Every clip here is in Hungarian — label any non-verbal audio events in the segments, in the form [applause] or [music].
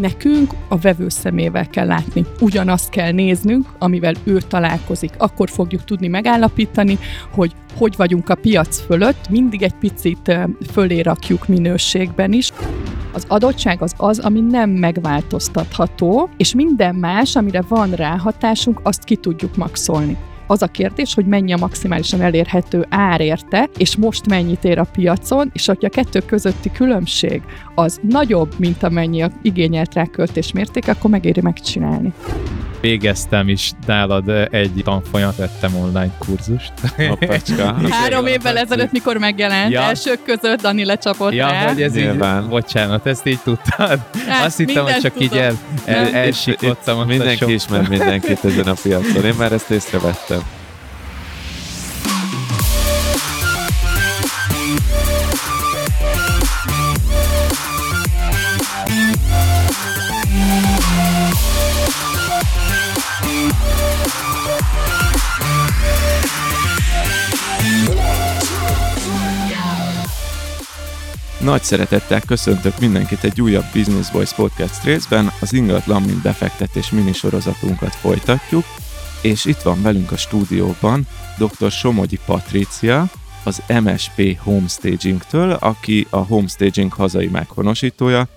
Nekünk a vevő szemével kell látni. Ugyanazt kell néznünk, amivel ő találkozik. Akkor fogjuk tudni megállapítani, hogy hogy vagyunk a piac fölött, mindig egy picit fölé rakjuk minőségben is. Az adottság az az, ami nem megváltoztatható, és minden más, amire van ráhatásunk, azt ki tudjuk maxolni. Az a kérdés, hogy mennyi a maximálisan elérhető ár érte, és most mennyit ér a piacon, és hogyha a kettő közötti különbség az nagyobb, mint amennyi a igényelt rá költés mérték, akkor megéri megcsinálni. Végeztem is nálad egy tanfolyamot, vettem online kurzust. [laughs] Hoppacska. Három évvel ezelőtt, mikor megjelent, ja. elsők között Dani lecsapott ja, rá. hogy ez Nyilván. így, bocsánat, ezt így tudtad. Hát, Azt hittem, hogy csak tudom. így el, el, elsiklottam. Mindenki ismer mindenkit ezen a piacon. Én már ezt észrevettem. Nagy szeretettel köszöntök mindenkit egy újabb Business Voice Podcast részben, az ingatlan mint befektetés minisorozatunkat folytatjuk, és itt van velünk a stúdióban dr. Somogyi Patricia, az MSP Homestaging-től, aki a Homestaging hazai meghonosítója.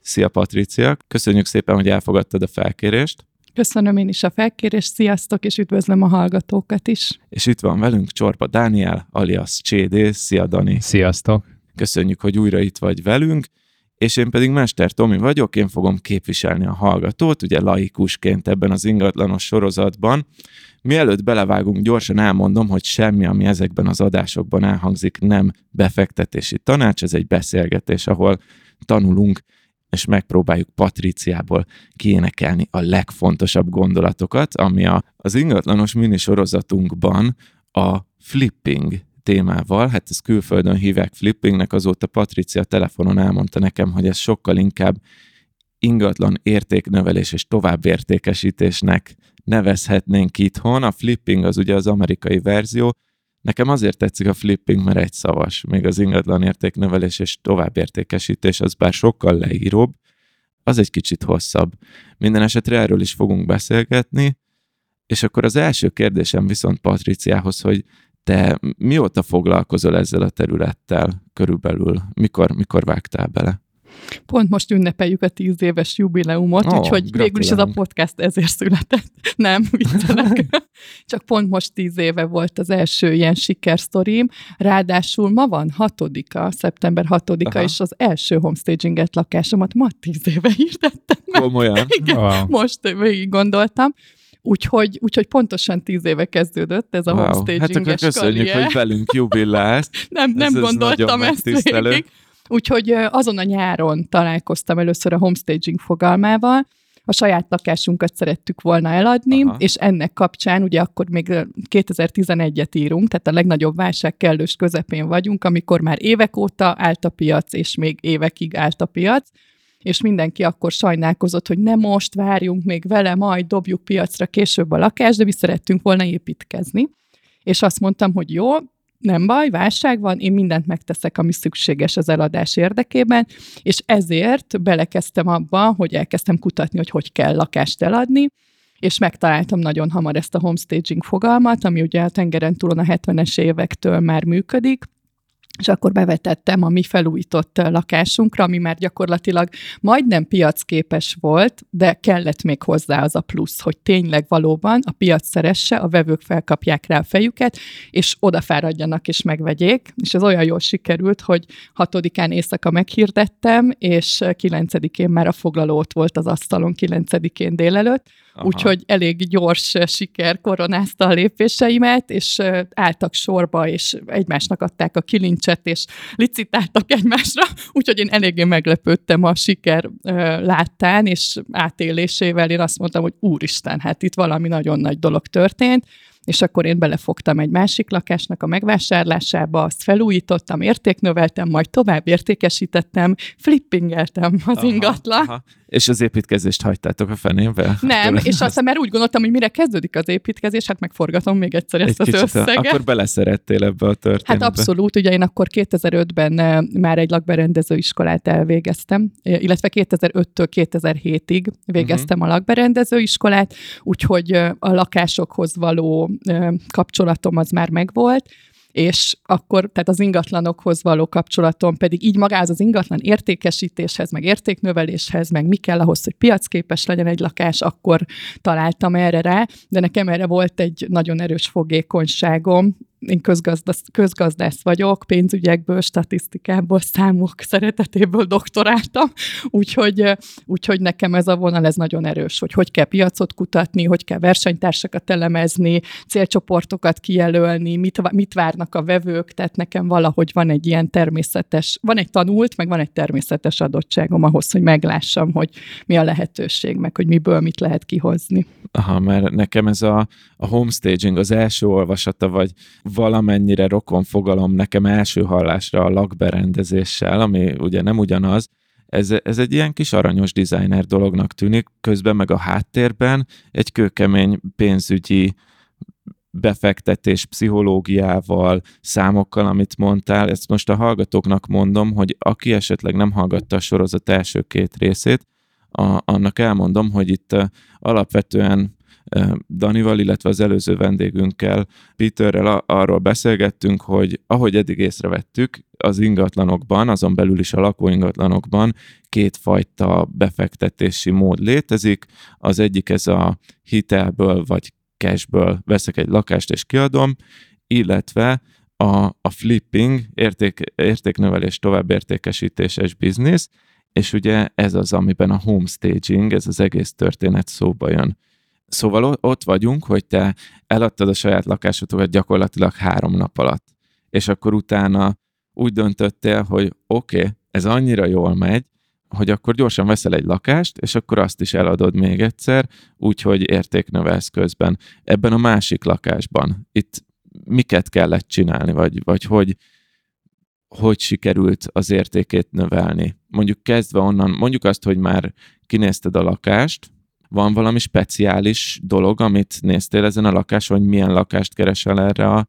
Szia Patricia, köszönjük szépen, hogy elfogadtad a felkérést. Köszönöm én is a felkérést, sziasztok, és üdvözlöm a hallgatókat is. És itt van velünk Csorba Dániel, alias Csédé. Szia Dani! Sziasztok! Köszönjük, hogy újra itt vagy velünk, és én pedig Mester Tomi vagyok, én fogom képviselni a hallgatót, ugye laikusként ebben az ingatlanos sorozatban. Mielőtt belevágunk, gyorsan elmondom, hogy semmi, ami ezekben az adásokban elhangzik, nem befektetési tanács, ez egy beszélgetés, ahol tanulunk és megpróbáljuk Patriciából kiénekelni a legfontosabb gondolatokat, ami a, az ingatlanos minisorozatunkban a flipping témával, hát ezt külföldön hívják flippingnek, azóta Patricia telefonon elmondta nekem, hogy ez sokkal inkább ingatlan értéknövelés és továbbértékesítésnek nevezhetnénk itthon. A flipping az ugye az amerikai verzió. Nekem azért tetszik a flipping, mert egy szavas. Még az ingatlan értéknövelés és továbbértékesítés az bár sokkal leíróbb, az egy kicsit hosszabb. Minden esetre erről is fogunk beszélgetni, és akkor az első kérdésem viszont Patriciához, hogy te mióta foglalkozol ezzel a területtel körülbelül? Mikor, mikor vágtál bele? Pont most ünnepeljük a tíz éves jubileumot, oh, úgyhogy gratulálunk. végül is ez a podcast ezért született. [laughs] Nem, viccelek. [laughs] Csak pont most tíz éve volt az első ilyen sikersztorim. Ráadásul ma van hatodika, szeptember hatodika, Aha. és az első homestaginget lakásomat ma tíz éve hirdettem. Komolyan? [laughs] Igen, wow. most végig gondoltam. Úgyhogy, úgyhogy pontosan tíz éve kezdődött ez a wow. homestaging Hát akkor köszönjük, karrier. hogy velünk jubilálsz. [laughs] nem, nem ez, gondoltam ezt végig. Úgyhogy azon a nyáron találkoztam először a homestaging fogalmával, a saját lakásunkat szerettük volna eladni, Aha. és ennek kapcsán, ugye akkor még 2011-et írunk, tehát a legnagyobb válság kellős közepén vagyunk, amikor már évek óta állt a piac, és még évekig állt a piac, és mindenki akkor sajnálkozott, hogy nem most várjunk még vele, majd dobjuk piacra később a lakást, de mi szerettünk volna építkezni. És azt mondtam, hogy jó, nem baj, válság van, én mindent megteszek, ami szükséges az eladás érdekében, és ezért belekezdtem abba, hogy elkezdtem kutatni, hogy hogy kell lakást eladni, és megtaláltam nagyon hamar ezt a homestaging fogalmat, ami ugye a tengeren túlon a 70-es évektől már működik, és akkor bevetettem a mi felújított lakásunkra, ami már gyakorlatilag majdnem piacképes volt, de kellett még hozzá az a plusz, hogy tényleg valóban a piac szeresse, a vevők felkapják rá a fejüket, és odafáradjanak és megvegyék, és ez olyan jól sikerült, hogy hatodikán éjszaka meghirdettem, és kilencedikén már a foglaló ott volt az asztalon, kilencedikén délelőtt. Úgyhogy elég gyors siker koronázta a lépéseimet, és álltak sorba, és egymásnak adták a kilincset, és licitáltak egymásra, [laughs] úgyhogy én eléggé meglepődtem a siker láttán, és átélésével én azt mondtam, hogy úristen, hát itt valami nagyon nagy dolog történt, és akkor én belefogtam egy másik lakásnak a megvásárlásába, azt felújítottam, értéknöveltem, majd tovább értékesítettem, flippingeltem az aha, ingatlan. Aha. És az építkezést hagytátok a fenébe? Nem, és aztán mert úgy gondoltam, hogy mire kezdődik az építkezés, hát megforgatom még egyszer ezt egy az összeget. Akkor beleszerettél ebbe a történetbe. Hát abszolút, ugye én akkor 2005-ben eh, már egy lakberendező iskolát elvégeztem, eh, illetve 2005-től 2007-ig végeztem uh-huh. a lakberendező iskolát, úgyhogy eh, a lakásokhoz való kapcsolatom az már megvolt, és akkor, tehát az ingatlanokhoz való kapcsolatom pedig így magához az ingatlan értékesítéshez, meg értéknöveléshez, meg mi kell ahhoz, hogy piacképes legyen egy lakás, akkor találtam erre rá, de nekem erre volt egy nagyon erős fogékonyságom, én közgazdasz, közgazdász vagyok, pénzügyekből, statisztikából, számok szeretetéből doktoráltam, úgyhogy, úgyhogy nekem ez a vonal ez nagyon erős, hogy hogy kell piacot kutatni, hogy kell versenytársakat elemezni, célcsoportokat kijelölni, mit, mit várnak a vevők, tehát nekem valahogy van egy ilyen természetes, van egy tanult, meg van egy természetes adottságom ahhoz, hogy meglássam, hogy mi a lehetőség, meg hogy miből mit lehet kihozni. Aha, mert nekem ez a, a homestaging az első olvasata, vagy valamennyire rokon fogalom nekem első hallásra a lakberendezéssel, ami ugye nem ugyanaz, ez, ez egy ilyen kis aranyos designer dolognak tűnik, közben meg a háttérben egy kőkemény pénzügyi befektetés pszichológiával, számokkal, amit mondtál, ezt most a hallgatóknak mondom, hogy aki esetleg nem hallgatta a sorozat első két részét, a, annak elmondom, hogy itt alapvetően Danival, illetve az előző vendégünkkel, Peterrel arról beszélgettünk, hogy ahogy eddig észrevettük, az ingatlanokban, azon belül is a lakóingatlanokban kétfajta befektetési mód létezik. Az egyik ez a hitelből vagy cashből veszek egy lakást és kiadom, illetve a, a flipping, érték, értéknövelés, továbbértékesítéses biznisz, és ugye ez az, amiben a homestaging, ez az egész történet szóba jön. Szóval ott vagyunk, hogy te eladtad a saját lakásotokat gyakorlatilag három nap alatt. És akkor utána úgy döntöttél, hogy oké, okay, ez annyira jól megy, hogy akkor gyorsan veszel egy lakást, és akkor azt is eladod még egyszer, úgyhogy értéknövelsz közben. Ebben a másik lakásban itt miket kellett csinálni, vagy, vagy hogy, hogy sikerült az értékét növelni? Mondjuk kezdve onnan, mondjuk azt, hogy már kinézted a lakást, van valami speciális dolog, amit néztél ezen a lakáson, hogy milyen lakást keresel erre a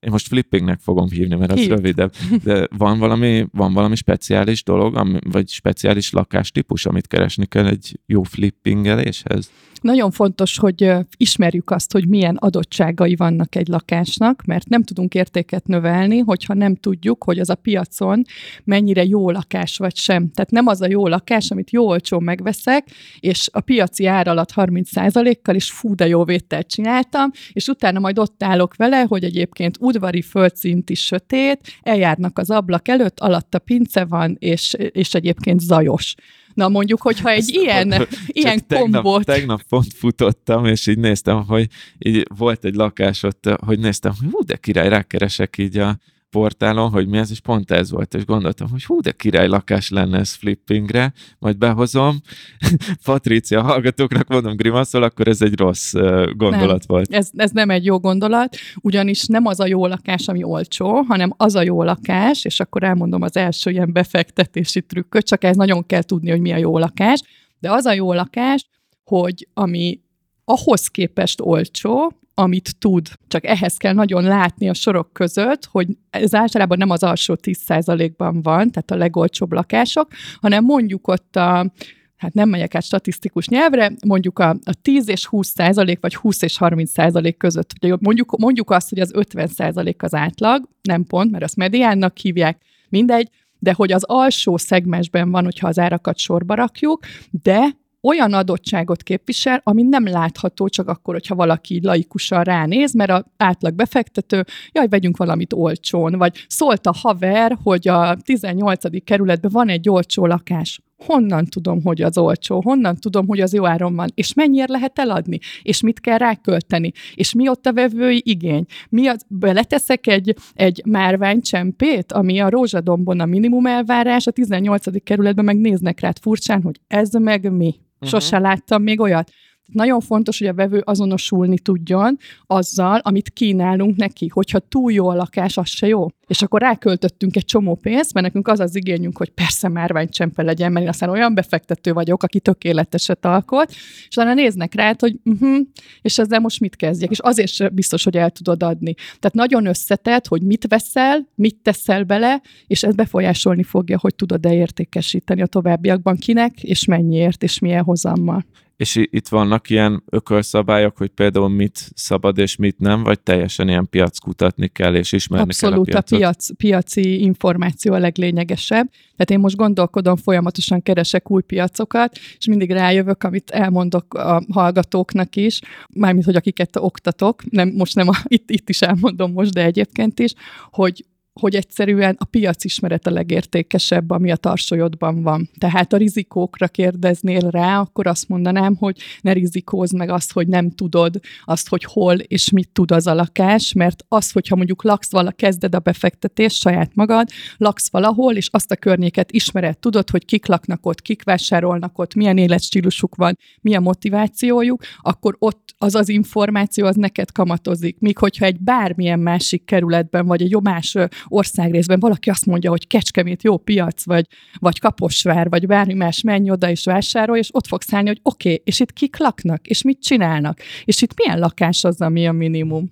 én most flippingnek fogom hívni, mert az Hív. rövidebb, de van valami, van valami speciális dolog, ami, vagy speciális lakástípus, amit keresni kell egy jó flippingeléshez? Nagyon fontos, hogy ismerjük azt, hogy milyen adottságai vannak egy lakásnak, mert nem tudunk értéket növelni, hogyha nem tudjuk, hogy az a piacon mennyire jó lakás vagy sem. Tehát nem az a jó lakás, amit jó olcsón megveszek, és a piaci ár alatt 30%-kal, és fú, de jó vételt csináltam, és utána majd ott állok vele, hogy egyébként udvari földszint is sötét, eljárnak az ablak előtt, alatta pince van, és, és egyébként zajos. Na mondjuk, hogyha egy Ezt ilyen, a, ilyen tegnap, kombot... Tegnap pont futottam, és így néztem, hogy így volt egy lakás ott, hogy néztem, hogy hú, de király, rákeresek így a portálon, hogy mi ez, és pont ez volt, és gondoltam, hogy hú, de király lakás lenne ez flippingre, majd behozom. [laughs] Patrícia, hallgatóknak mondom grimaszol, akkor ez egy rossz gondolat nem, volt. Ez, ez nem egy jó gondolat, ugyanis nem az a jó lakás, ami olcsó, hanem az a jó lakás, és akkor elmondom az első ilyen befektetési trükköt, csak ez nagyon kell tudni, hogy mi a jó lakás, de az a jó lakás, hogy ami ahhoz képest olcsó, amit tud. Csak ehhez kell nagyon látni a sorok között, hogy ez általában nem az alsó 10%-ban van, tehát a legolcsóbb lakások, hanem mondjuk ott a hát nem megyek át statisztikus nyelvre, mondjuk a, a 10 és 20 százalék, vagy 20 és 30 százalék között. Ugye mondjuk, mondjuk azt, hogy az 50 százalék az átlag, nem pont, mert azt mediánnak hívják, mindegy, de hogy az alsó szegmensben van, hogyha az árakat sorba rakjuk, de olyan adottságot képvisel, ami nem látható csak akkor, hogyha valaki laikusan ránéz, mert az átlag befektető, jaj, vegyünk valamit olcsón, vagy szólt a haver, hogy a 18. kerületben van egy olcsó lakás. Honnan tudom, hogy az olcsó? Honnan tudom, hogy az jó áron van? És mennyire lehet eladni? És mit kell rákölteni? És mi ott a vevői igény? Mi az, beleteszek egy, egy márványcsempét, ami a rózsadombon a minimum elvárás, a 18. kerületben megnéznek rád furcsán, hogy ez meg mi? Sose láttam még olyat. Nagyon fontos, hogy a vevő azonosulni tudjon azzal, amit kínálunk neki. Hogyha túl jó a lakás, az se jó. És akkor ráköltöttünk egy csomó pénzt, mert nekünk az az igényünk, hogy persze márványcsempe legyen, mert én aztán olyan befektető vagyok, aki tökéleteset alkot, és utána néznek rá, hogy uh-huh, és ezzel most mit kezdjek, és azért sem biztos, hogy el tudod adni. Tehát nagyon összetett, hogy mit veszel, mit teszel bele, és ez befolyásolni fogja, hogy tudod-e értékesíteni a továbbiakban kinek, és mennyiért, és milyen hozammal. És itt vannak ilyen ökölszabályok, hogy például mit szabad és mit nem, vagy teljesen ilyen piackutatni kell, és ismerni Abszolút, kell a piacot? a piac, piaci információ a leglényegesebb. Tehát én most gondolkodom, folyamatosan keresek új piacokat, és mindig rájövök, amit elmondok a hallgatóknak is, mármint, hogy akiket oktatok, nem, most nem a, itt, itt is elmondom most, de egyébként is, hogy hogy egyszerűen a piacismeret a legértékesebb, ami a tarsolyodban van. Tehát a rizikókra kérdeznél rá, akkor azt mondanám, hogy ne rizikózz meg azt, hogy nem tudod azt, hogy hol és mit tud az a lakás, mert az, hogyha mondjuk laksz vala, kezded a befektetést saját magad, laksz valahol, és azt a környéket ismered, tudod, hogy kik laknak ott, kik vásárolnak ott, milyen életstílusuk van, milyen motivációjuk, akkor ott az az információ az neked kamatozik. Míg hogyha egy bármilyen másik kerületben, vagy egy más országrészben valaki azt mondja, hogy Kecskemét jó piac, vagy, vagy Kaposvár, vagy bármi más, menj oda és vásárolj, és ott fogsz állni, hogy oké, okay, és itt kik laknak, és mit csinálnak, és itt milyen lakás az, ami a minimum.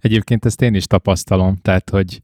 Egyébként ezt én is tapasztalom, tehát hogy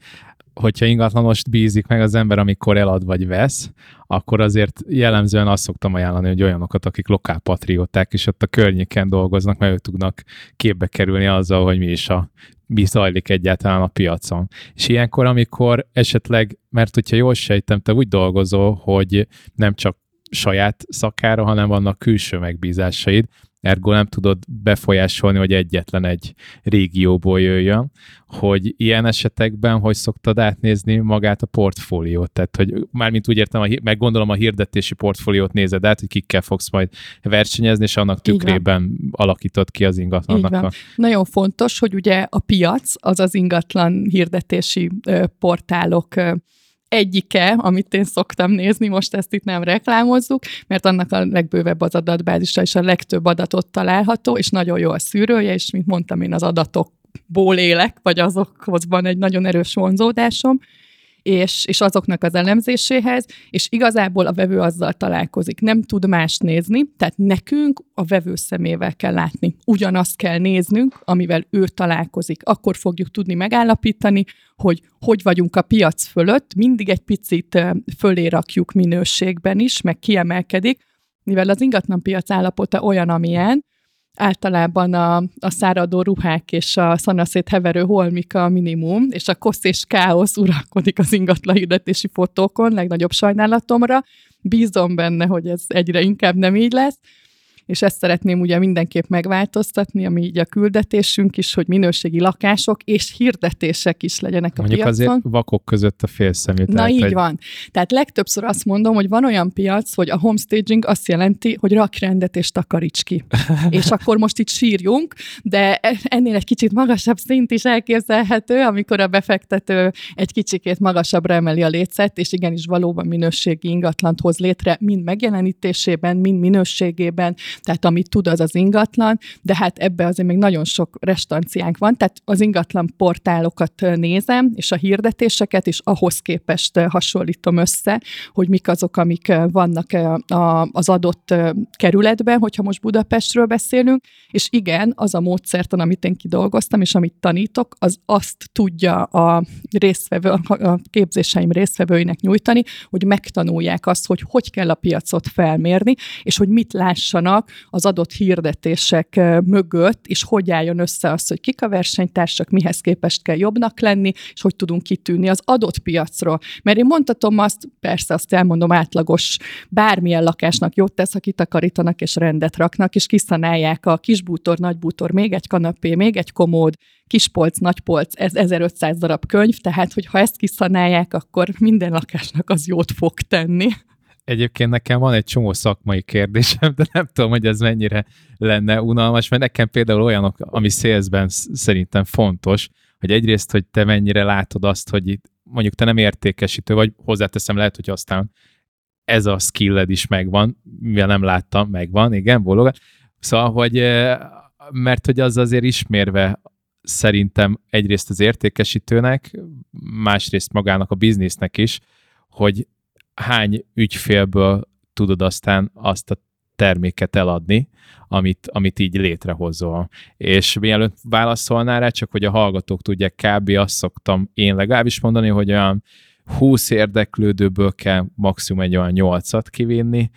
hogyha ingatlanost bízik meg az ember, amikor elad vagy vesz, akkor azért jellemzően azt szoktam ajánlani, hogy olyanokat, akik lokálpatrióták, és ott a környéken dolgoznak, mert ők tudnak képbe kerülni azzal, hogy mi is a mi zajlik egyáltalán a piacon. És ilyenkor, amikor esetleg, mert hogyha jól sejtem, te úgy dolgozol, hogy nem csak saját szakára, hanem vannak külső megbízásaid, ergo nem tudod befolyásolni, hogy egyetlen egy régióból jöjjön, hogy ilyen esetekben hogy szoktad átnézni magát a portfóliót? Tehát, hogy mármint úgy értem, meg gondolom a hirdetési portfóliót nézed át, hogy kikkel fogsz majd versenyezni, és annak tükrében alakított ki az ingatlannak. A... Nagyon fontos, hogy ugye a piac, az az ingatlan hirdetési portálok egyike, amit én szoktam nézni, most ezt itt nem reklámozzuk, mert annak a legbővebb az adatbázisa, és a legtöbb adatot található, és nagyon jó a szűrője, és mint mondtam, én az adatokból élek, vagy azokhoz van egy nagyon erős vonzódásom, és, és azoknak az elemzéséhez, és igazából a vevő azzal találkozik. Nem tud más nézni, tehát nekünk a vevő szemével kell látni. Ugyanazt kell néznünk, amivel ő találkozik. Akkor fogjuk tudni megállapítani, hogy hogy vagyunk a piac fölött, mindig egy picit fölé rakjuk minőségben is, meg kiemelkedik, mivel az ingatlanpiac állapota olyan, amilyen, általában a, a száradó ruhák és a szanaszét heverő holmika a minimum, és a kosz és káosz uralkodik az ingatlan hirdetési fotókon, legnagyobb sajnálatomra. Bízom benne, hogy ez egyre inkább nem így lesz, és ezt szeretném ugye mindenképp megváltoztatni, ami így a küldetésünk is, hogy minőségi lakások és hirdetések is legyenek a Mondjuk piacon. azért vakok között a félszemű. Na így egy... van. Tehát legtöbbször azt mondom, hogy van olyan piac, hogy a homestaging azt jelenti, hogy rak rendet és takaríts ki. [laughs] és akkor most itt sírjunk, de ennél egy kicsit magasabb szint is elképzelhető, amikor a befektető egy kicsikét magasabbra emeli a lécet, és igenis valóban minőségi ingatlant hoz létre, mind megjelenítésében, mind minőségében, tehát amit tud, az az ingatlan, de hát ebbe azért még nagyon sok restanciánk van, tehát az ingatlan portálokat nézem, és a hirdetéseket, és ahhoz képest hasonlítom össze, hogy mik azok, amik vannak az adott kerületben, hogyha most Budapestről beszélünk, és igen, az a módszertan, amit én kidolgoztam, és amit tanítok, az azt tudja a résztvevő, a képzéseim résztvevőinek nyújtani, hogy megtanulják azt, hogy hogy kell a piacot felmérni, és hogy mit lássanak az adott hirdetések mögött, és hogy álljon össze az, hogy kik a versenytársak, mihez képest kell jobbnak lenni, és hogy tudunk kitűnni az adott piacról. Mert én mondhatom azt, persze azt elmondom átlagos, bármilyen lakásnak jót tesz, ha kitakarítanak és rendet raknak, és kiszanálják a kisbútor, nagybútor, még egy kanapé, még egy komód, kispolc, nagypolc, ez 1500 darab könyv, tehát hogyha ezt kiszanálják, akkor minden lakásnak az jót fog tenni. Egyébként nekem van egy csomó szakmai kérdésem, de nem tudom, hogy ez mennyire lenne unalmas, mert nekem például olyanok, ami szélzben szerintem fontos, hogy egyrészt, hogy te mennyire látod azt, hogy itt mondjuk te nem értékesítő vagy, hozzáteszem lehet, hogy aztán ez a skilled is megvan, mivel nem láttam, megvan, igen, bólogat, Szóval, hogy mert hogy az azért ismérve szerintem egyrészt az értékesítőnek, másrészt magának a biznisznek is, hogy hány ügyfélből tudod aztán azt a terméket eladni, amit, amit így létrehozol. És mielőtt válaszolnál rá, csak hogy a hallgatók tudják, kb. azt szoktam én legalábbis mondani, hogy olyan 20 érdeklődőből kell maximum egy olyan 8-at kivinni,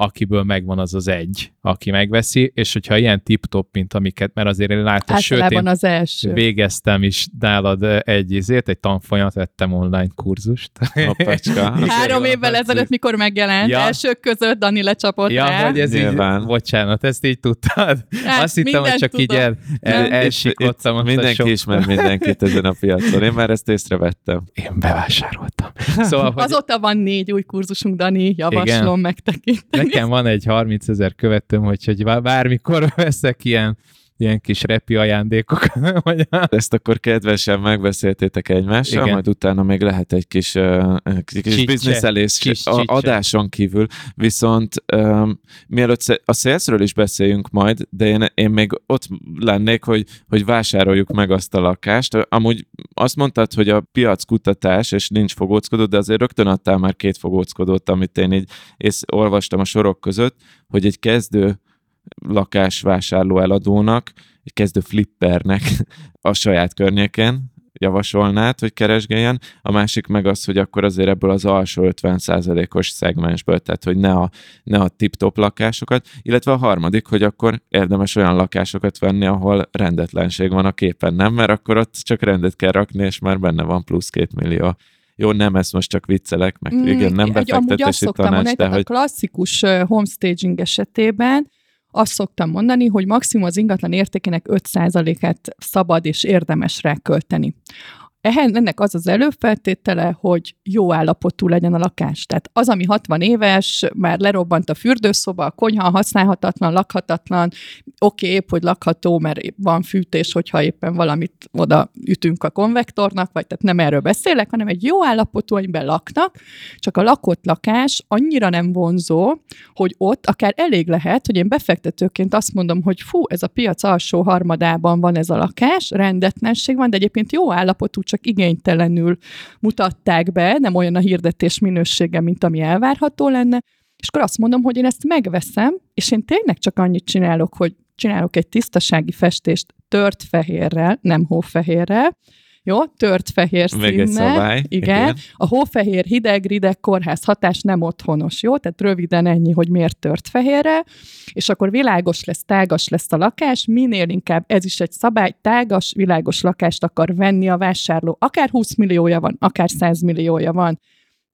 akiből megvan az az egy, aki megveszi, és hogyha ilyen tip-top, mint amiket, mert azért én látom, sőt, én az első. végeztem is nálad egy izét, egy tanfolyamat, vettem online kurzust. Hoppacska. [laughs] Három évvel ezelőtt, mikor megjelent, ja. elsők között Dani lecsapott ja, rá. hogy ez Nyilván. így, bocsánat, ezt így tudtad. Hát, Azt hittem, hogy csak tudom. így el, el, elsiklottam. Mindenki ismer mindenkit ezen a piacon. Én már ezt észrevettem. Én bevásároltam. Szóval, hogy... Azóta van négy új kurzusunk, Dani, javaslom Igen. megtekinteni nekem van egy 30 ezer követőm, hogy bármikor [laughs] veszek ilyen ilyen kis repi ajándékok. [laughs] Ezt akkor kedvesen megbeszéltétek egymással, Igen. majd utána még lehet egy kis, uh, kis bizniszelés adáson kívül. Viszont um, mielőtt a szélszről is beszéljünk majd, de én, én még ott lennék, hogy, hogy vásároljuk meg azt a lakást. Amúgy azt mondtad, hogy a piac kutatás, és nincs fogóckodó, de azért rögtön adtál már két fogóckodót, amit én így és olvastam a sorok között, hogy egy kezdő lakásvásárló eladónak, egy kezdő flippernek [laughs] a saját környéken javasolnád, hogy keresgéljen, a másik meg az, hogy akkor azért ebből az alsó 50%-os szegmensből, tehát hogy ne a, ne a tip-top lakásokat, illetve a harmadik, hogy akkor érdemes olyan lakásokat venni, ahol rendetlenség van a képen, nem? Mert akkor ott csak rendet kell rakni, és már benne van plusz két millió. Jó, nem, ezt most csak viccelek, meg mm, igen, nem befektetési tanács, mondani, de hogy... A klasszikus homestaging esetében azt szoktam mondani, hogy maximum az ingatlan értékének 5%-át szabad és érdemes rá költeni. Ehhez, ennek az az előfeltétele, hogy jó állapotú legyen a lakás. Tehát az, ami 60 éves, már lerobbant a fürdőszoba, a konyha használhatatlan, lakhatatlan, oké, okay, épp, hogy lakható, mert van fűtés, hogyha éppen valamit oda ütünk a konvektornak, vagy tehát nem erről beszélek, hanem egy jó állapotú, amiben laknak, csak a lakott lakás annyira nem vonzó, hogy ott akár elég lehet, hogy én befektetőként azt mondom, hogy fú, ez a piac alsó harmadában van ez a lakás, rendetlenség van, de egyébként jó állapotú, csak igénytelenül mutatták be, nem olyan a hirdetés minősége, mint ami elvárható lenne, és akkor azt mondom, hogy én ezt megveszem, és én tényleg csak annyit csinálok, hogy csinálok egy tisztasági festést tört fehérrel, nem hófehérrel, jó, tört fehér. Egy szabály. Igen. Igen. A hófehér hideg, rideg kórház hatás nem otthonos, jó? Tehát röviden ennyi, hogy miért tört fehérre, és akkor világos lesz, tágas lesz a lakás, minél inkább ez is egy szabály, tágas, világos lakást akar venni a vásárló. Akár 20 milliója van, akár 100 milliója van.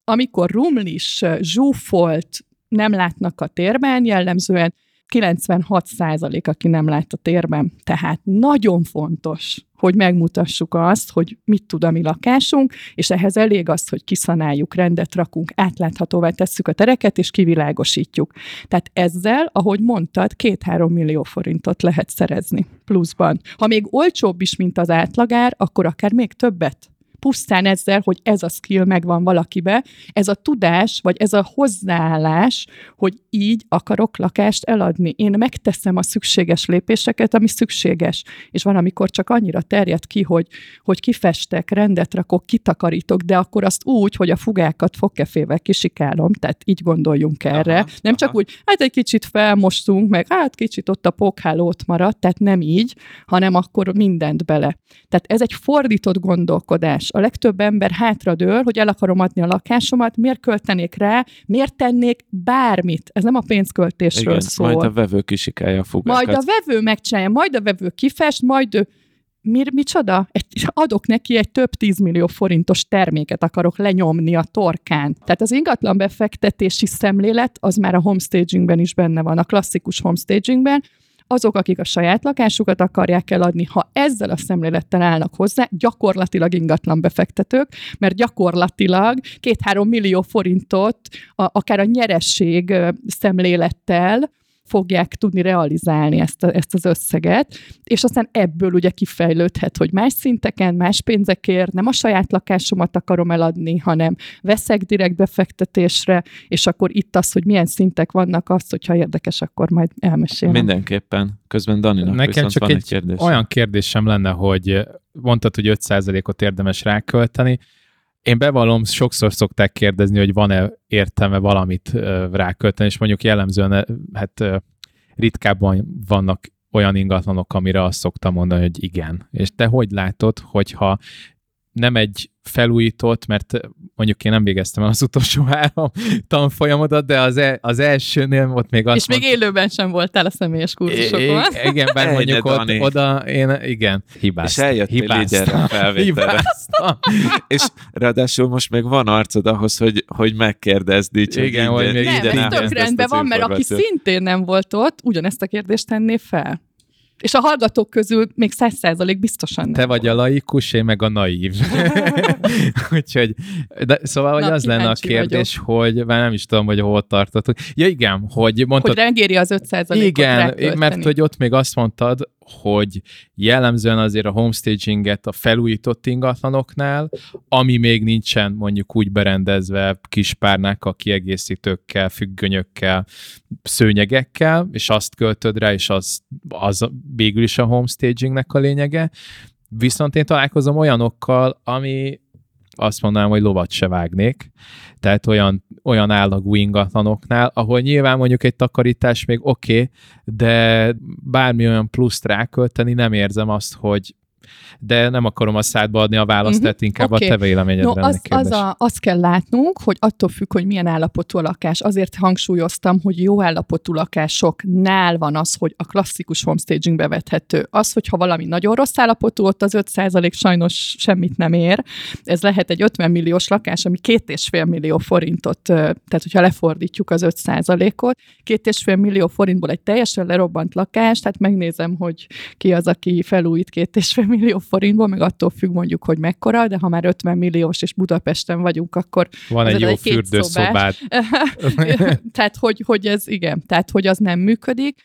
Amikor rumlis, zsúfolt, nem látnak a térben, jellemzően 96 százalék, aki nem lát a térben. Tehát nagyon fontos, hogy megmutassuk azt, hogy mit tud a mi lakásunk, és ehhez elég az, hogy kiszanáljuk, rendet rakunk, átláthatóvá tesszük a tereket, és kivilágosítjuk. Tehát ezzel, ahogy mondtad, két-három millió forintot lehet szerezni pluszban. Ha még olcsóbb is, mint az átlagár, akkor akár még többet pusztán ezzel, hogy ez a skill megvan valakibe, ez a tudás, vagy ez a hozzáállás, hogy így akarok lakást eladni. Én megteszem a szükséges lépéseket, ami szükséges. És van, amikor csak annyira terjed ki, hogy, hogy kifestek, rendet rakok, kitakarítok, de akkor azt úgy, hogy a fugákat fogkefével kisikálom, tehát így gondoljunk erre. Aha, Nem csak aha. úgy, hát egy kicsit felmostunk, meg hát kicsit ott a pókháló ott maradt, tehát nem így, hanem akkor mindent bele. Tehát ez egy fordított gondolkodás a legtöbb ember hátradől, hogy el akarom adni a lakásomat, miért költenék rá, miért tennék bármit. Ez nem a pénzköltésről Igen, szól. majd a vevő kisikálja a fogákat. Majd a vevő megcsinálja, majd a vevő kifest, majd ő mi, micsoda? Egy, adok neki egy több tízmillió forintos terméket akarok lenyomni a torkán. Tehát az ingatlan befektetési szemlélet az már a homestagingben is benne van, a klasszikus homestagingben, azok, akik a saját lakásukat akarják eladni, ha ezzel a szemlélettel állnak hozzá, gyakorlatilag ingatlan befektetők, mert gyakorlatilag két-három millió forintot a, akár a nyeresség szemlélettel fogják tudni realizálni ezt, a, ezt az összeget, és aztán ebből ugye kifejlődhet, hogy más szinteken, más pénzekért, nem a saját lakásomat akarom eladni, hanem veszek direkt befektetésre, és akkor itt az, hogy milyen szintek vannak, azt, hogyha érdekes, akkor majd elmesélem. Mindenképpen. Közben Daninak Nekem csak egy, egy kérdés. olyan kérdésem lenne, hogy mondtad, hogy 5%-ot érdemes rákölteni, én bevallom, sokszor szokták kérdezni, hogy van-e értelme valamit rákölteni, és mondjuk jellemzően hát ritkábban vannak olyan ingatlanok, amire azt szoktam mondani, hogy igen. És te hogy látod, hogyha nem egy felújított, mert mondjuk én nem végeztem el az utolsó [laughs] három tanfolyamodat, de az, e, az elsőnél ott még azt És még élőben sem voltál a személyes kurzusokon. Igen, bár mondjuk ott, oda, én igen, hibáztam. És eljöttél hibáztam. hibáztam. és ráadásul most még van arcod ahhoz, hogy, hogy megkérdezd így. Igen, hogy még nem, ez tök rendben van, mert aki szintén nem volt ott, ugyanezt a kérdést tenné fel. És a hallgatók közül még száz százalék biztosan nem. Te vagy a laikus, én meg a naív. [laughs] Úgyhogy, de, szóval, hogy Na, az lenne a kérdés, vagyok. hogy már nem is tudom, hogy hol tartottuk. Ja igen, hogy mondtad... Hogy rengéri az 5 százalékot Igen, mert hogy ott még azt mondtad, hogy jellemzően azért a homestaginget a felújított ingatlanoknál, ami még nincsen mondjuk úgy berendezve kispárnákkal, kiegészítőkkel, függönyökkel, szőnyegekkel, és azt költöd rá, és az, az végül is a homestagingnek a lényege. Viszont én találkozom olyanokkal, ami azt mondanám, hogy lovat se vágnék. Tehát olyan, olyan állagú ingatlanoknál, ahol nyilván mondjuk egy takarítás még oké, okay, de bármi olyan pluszt rákölteni, nem érzem azt, hogy de nem akarom a szádba adni a választ, uh-huh. tehát inkább okay. a te véleményedre no, az, az a, azt kell látnunk, hogy attól függ, hogy milyen állapotú a lakás. Azért hangsúlyoztam, hogy jó állapotú lakásoknál van az, hogy a klasszikus homestaging bevethető. Az, hogyha valami nagyon rossz állapotú, ott az 5% sajnos semmit nem ér. Ez lehet egy 50 milliós lakás, ami két és fél millió forintot, tehát hogyha lefordítjuk az 5%-ot, két és fél millió forintból egy teljesen lerobbant lakás, tehát megnézem, hogy ki az, aki felújít két és fél millió forintból, meg attól függ mondjuk, hogy mekkora, de ha már 50 milliós és Budapesten vagyunk, akkor... Van egy jó egy fürdőszobát. [laughs] tehát, hogy, hogy ez igen, tehát, hogy az nem működik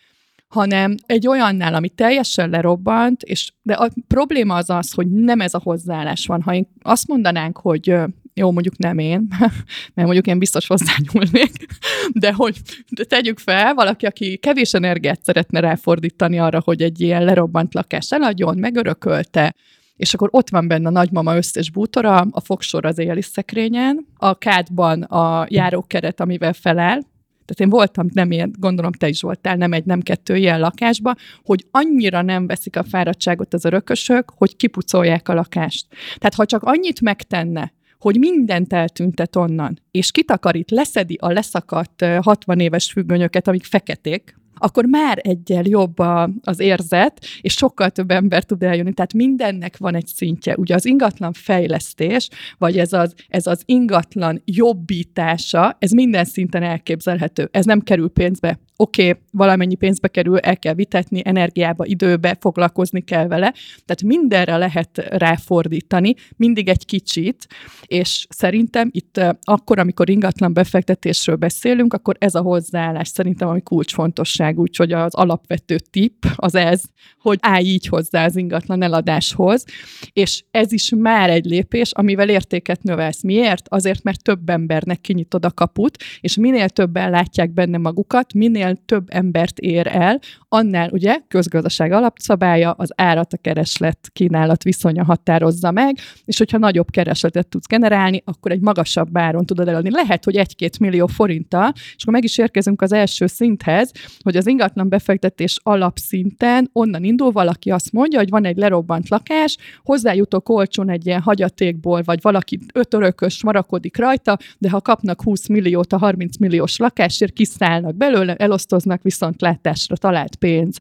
hanem egy olyannál, ami teljesen lerobbant, és de a probléma az az, hogy nem ez a hozzáállás van. Ha én azt mondanánk, hogy jó, mondjuk nem én, [laughs] mert mondjuk én biztos hozzányúlnék, [laughs] de hogy de tegyük fel, valaki, aki kevés energiát szeretne ráfordítani arra, hogy egy ilyen lerobbant lakás eladjon, megörökölte, és akkor ott van benne a nagymama összes bútora, a fogsor az éli szekrényen, a kádban a járókeret, amivel felel, tehát én voltam, nem ilyen, gondolom te is voltál, nem egy, nem kettő ilyen lakásba, hogy annyira nem veszik a fáradtságot az örökösök, hogy kipucolják a lakást. Tehát ha csak annyit megtenne, hogy mindent eltüntet onnan, és kitakarít, leszedi a leszakadt 60 éves függönyöket, amik feketék, akkor már egyel jobb a, az érzet, és sokkal több ember tud eljönni. Tehát mindennek van egy szintje. Ugye az ingatlan fejlesztés, vagy ez az, ez az ingatlan jobbítása, ez minden szinten elképzelhető. Ez nem kerül pénzbe oké, okay, valamennyi pénzbe kerül, el kell vitetni, energiába, időbe, foglalkozni kell vele, tehát mindenre lehet ráfordítani, mindig egy kicsit, és szerintem itt akkor, amikor ingatlan befektetésről beszélünk, akkor ez a hozzáállás szerintem ami kulcsfontosság, úgyhogy az alapvető tip az ez, hogy állj így hozzá az ingatlan eladáshoz, és ez is már egy lépés, amivel értéket növelsz. Miért? Azért, mert több embernek kinyitod a kaput, és minél többen látják benne magukat, minél minél több embert ér el, annál ugye közgazdaság alapszabálya az árat a kereslet kínálat viszonya határozza meg, és hogyha nagyobb keresletet tudsz generálni, akkor egy magasabb áron tudod eladni. Lehet, hogy egy-két millió forinttal, és akkor meg is érkezünk az első szinthez, hogy az ingatlan befektetés alapszinten onnan indul, valaki azt mondja, hogy van egy lerobbant lakás, hozzájutok olcsón egy ilyen hagyatékból, vagy valaki ötörökös marakodik rajta, de ha kapnak 20 milliót a 30 milliós lakásért, kiszállnak belőle, elosztoznak viszont látásra talált pénz.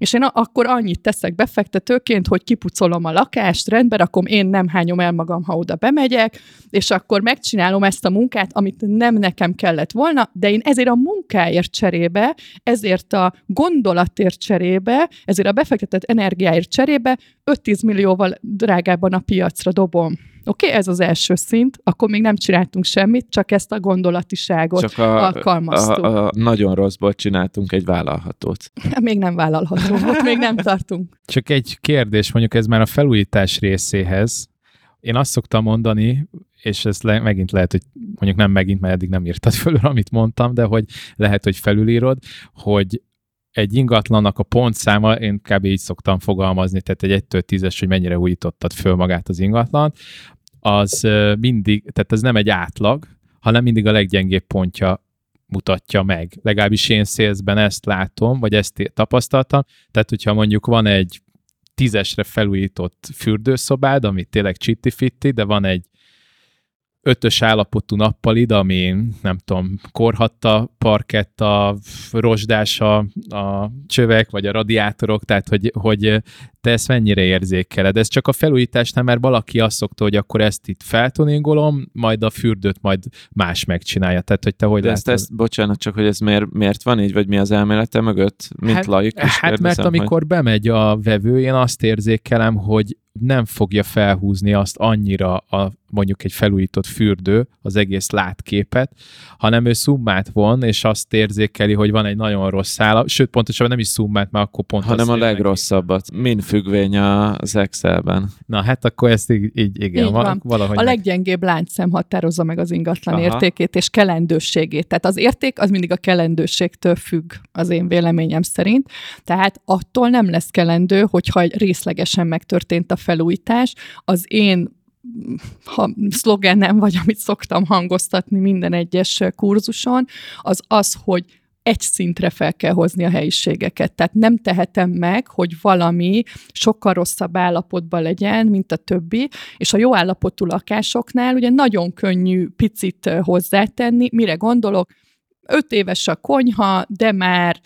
És én akkor annyit teszek befektetőként, hogy kipucolom a lakást, rendbe rakom, én nem hányom el magam, ha oda bemegyek, és akkor megcsinálom ezt a munkát, amit nem nekem kellett volna, de én ezért a munkáért cserébe, ezért a gondolatért cserébe, ezért a befektetett energiáért cserébe 5-10 millióval drágában a piacra dobom. Oké, okay, ez az első szint, akkor még nem csináltunk semmit, csak ezt a gondolatiságot csak a, alkalmaztuk. A, a nagyon rosszból csináltunk egy vállalhatót. [laughs] Még nem vállalható, [laughs] ott még nem tartunk. Csak egy kérdés, mondjuk ez már a felújítás részéhez. Én azt szoktam mondani, és ez le, megint lehet, hogy mondjuk nem megint, mert eddig nem írtad fölül, [laughs] amit mondtam, de hogy lehet, hogy felülírod, hogy egy ingatlannak a pontszáma, én kb. így szoktam fogalmazni, tehát egy 1 10-es, hogy mennyire újítottad föl magát az ingatlan, az mindig, tehát ez nem egy átlag, hanem mindig a leggyengébb pontja mutatja meg. Legalábbis én szélszben ezt látom, vagy ezt tapasztaltam. Tehát, hogyha mondjuk van egy tízesre felújított fürdőszobád, ami tényleg csitti-fitti, de van egy ötös állapotú nappalid, ami nem tudom, korhatta, parketta, rozsdás a, a csövek, vagy a radiátorok, tehát hogy, hogy te ezt mennyire érzékeled? Ez csak a felújításnál, mert valaki azt szokta, hogy akkor ezt itt feltoningolom, majd a fürdőt majd más megcsinálja. Tehát, hogy te hogy De ezt, ezt, bocsánat, csak hogy ez miért, miért van így, vagy mi az elmélete mögött, mint hát, laikus? Hát mert amikor hogy... bemegy a vevő, én azt érzékelem, hogy nem fogja felhúzni azt annyira a, mondjuk egy felújított fürdő, az egész látképet, hanem ő szummát von, és azt érzékeli, hogy van egy nagyon rossz állap, sőt, pontosan nem is szummát, mert akkor pont Hanem a legrosszabbat. Min függvény az Excelben. Na hát akkor ezt így, így igen, így van. valahogy. A leggyengébb láncszem határozza meg az ingatlan Aha. értékét és kelendőségét. Tehát az érték az mindig a kelendőségtől függ, az én véleményem szerint. Tehát attól nem lesz kelendő, hogyha részlegesen megtörtént a felújítás. Az én ha szlogenem, vagy amit szoktam hangoztatni minden egyes kurzuson, az az, hogy egy szintre fel kell hozni a helyiségeket. Tehát nem tehetem meg, hogy valami sokkal rosszabb állapotban legyen, mint a többi, és a jó állapotú lakásoknál ugye nagyon könnyű picit hozzátenni. Mire gondolok? Öt éves a konyha, de már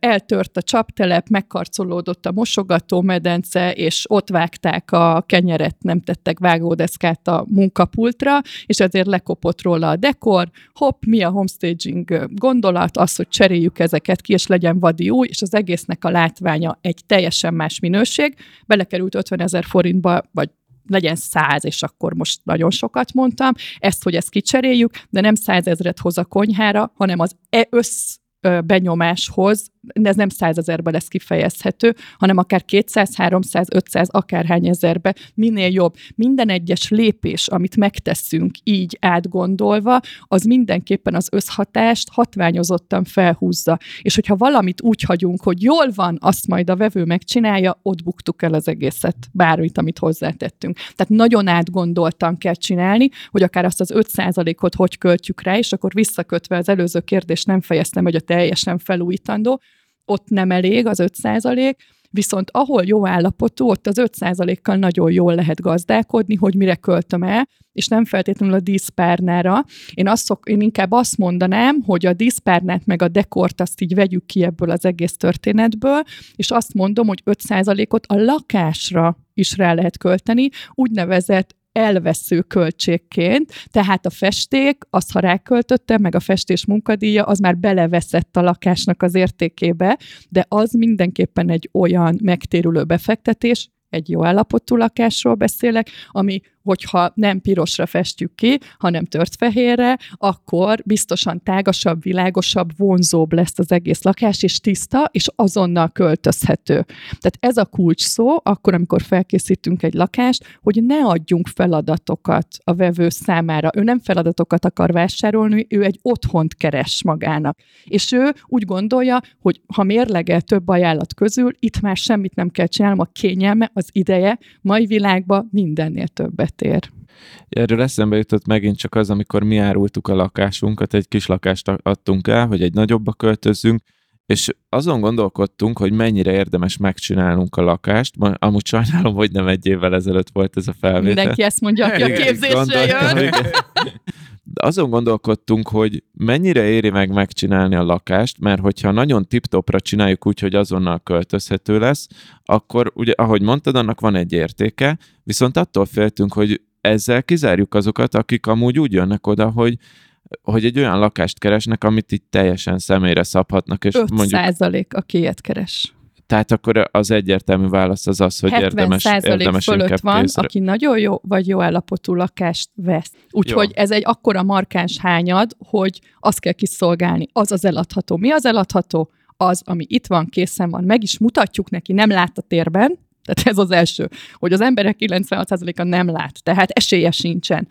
eltört a csaptelep, megkarcolódott a mosogató medence, és ott vágták a kenyeret, nem tettek vágódeszkát a munkapultra, és ezért lekopott róla a dekor. Hopp, mi a homestaging gondolat? Az, hogy cseréljük ezeket ki, és legyen vadi új, és az egésznek a látványa egy teljesen más minőség. Belekerült 50 ezer forintba, vagy legyen száz, és akkor most nagyon sokat mondtam, ezt, hogy ezt kicseréljük, de nem százezret hoz a konyhára, hanem az e össz benyomáshoz, ez nem százezerbe lesz kifejezhető, hanem akár 200, 300, 500, akárhány ezerbe, minél jobb. Minden egyes lépés, amit megteszünk így átgondolva, az mindenképpen az összhatást hatványozottan felhúzza. És hogyha valamit úgy hagyunk, hogy jól van, azt majd a vevő megcsinálja, ott buktuk el az egészet, bármit, amit hozzátettünk. Tehát nagyon átgondoltan kell csinálni, hogy akár azt az 5%-ot hogy költjük rá, és akkor visszakötve az előző kérdést nem fejeztem, hogy a teljesen felújítandó, ott nem elég az 5% viszont ahol jó állapotú, ott az 5%-kal nagyon jól lehet gazdálkodni, hogy mire költöm el, és nem feltétlenül a díszpárnára. Én, azt szok, én inkább azt mondanám, hogy a díszpárnát meg a dekort azt így vegyük ki ebből az egész történetből, és azt mondom, hogy 5%-ot a lakásra is rá lehet költeni, úgynevezett elvesző költségként, tehát a festék, azt ha ráköltöttem, meg a festés munkadíja, az már beleveszett a lakásnak az értékébe, de az mindenképpen egy olyan megtérülő befektetés, egy jó állapotú lakásról beszélek, ami hogyha nem pirosra festjük ki, hanem tört fehérre, akkor biztosan tágasabb, világosabb, vonzóbb lesz az egész lakás, és tiszta, és azonnal költözhető. Tehát ez a kulcs szó, akkor, amikor felkészítünk egy lakást, hogy ne adjunk feladatokat a vevő számára. Ő nem feladatokat akar vásárolni, ő egy otthont keres magának. És ő úgy gondolja, hogy ha mérlegel több ajánlat közül, itt már semmit nem kell csinálnom, a kényelme, az ideje, mai világban mindennél többet ér. Erről eszembe jutott megint csak az, amikor mi árultuk a lakásunkat, egy kis lakást adtunk el, hogy egy nagyobba költözzünk, és azon gondolkodtunk, hogy mennyire érdemes megcsinálnunk a lakást. Amúgy sajnálom, hogy nem egy évvel ezelőtt volt ez a felvétel. Mindenki ezt mondja, aki a képzésre jön. Azon gondolkodtunk, hogy mennyire éri meg megcsinálni a lakást, mert hogyha nagyon tip-topra csináljuk úgy, hogy azonnal költözhető lesz, akkor ugye, ahogy mondtad, annak van egy értéke, viszont attól féltünk, hogy ezzel kizárjuk azokat, akik amúgy úgy jönnek oda, hogy hogy egy olyan lakást keresnek, amit itt teljesen személyre szabhatnak. És 5 mondjuk... százalék, aki ilyet keres. Tehát akkor az egyértelmű válasz az az, hogy érdemes, érdemes fölött van, kézre. aki nagyon jó vagy jó állapotú lakást vesz. Úgyhogy ez egy akkora markáns hányad, hogy azt kell kiszolgálni. Az az eladható. Mi az eladható? Az, ami itt van, készen van. Meg is mutatjuk neki, nem lát a térben, tehát ez az első, hogy az emberek 96%-a nem lát, tehát esélye sincsen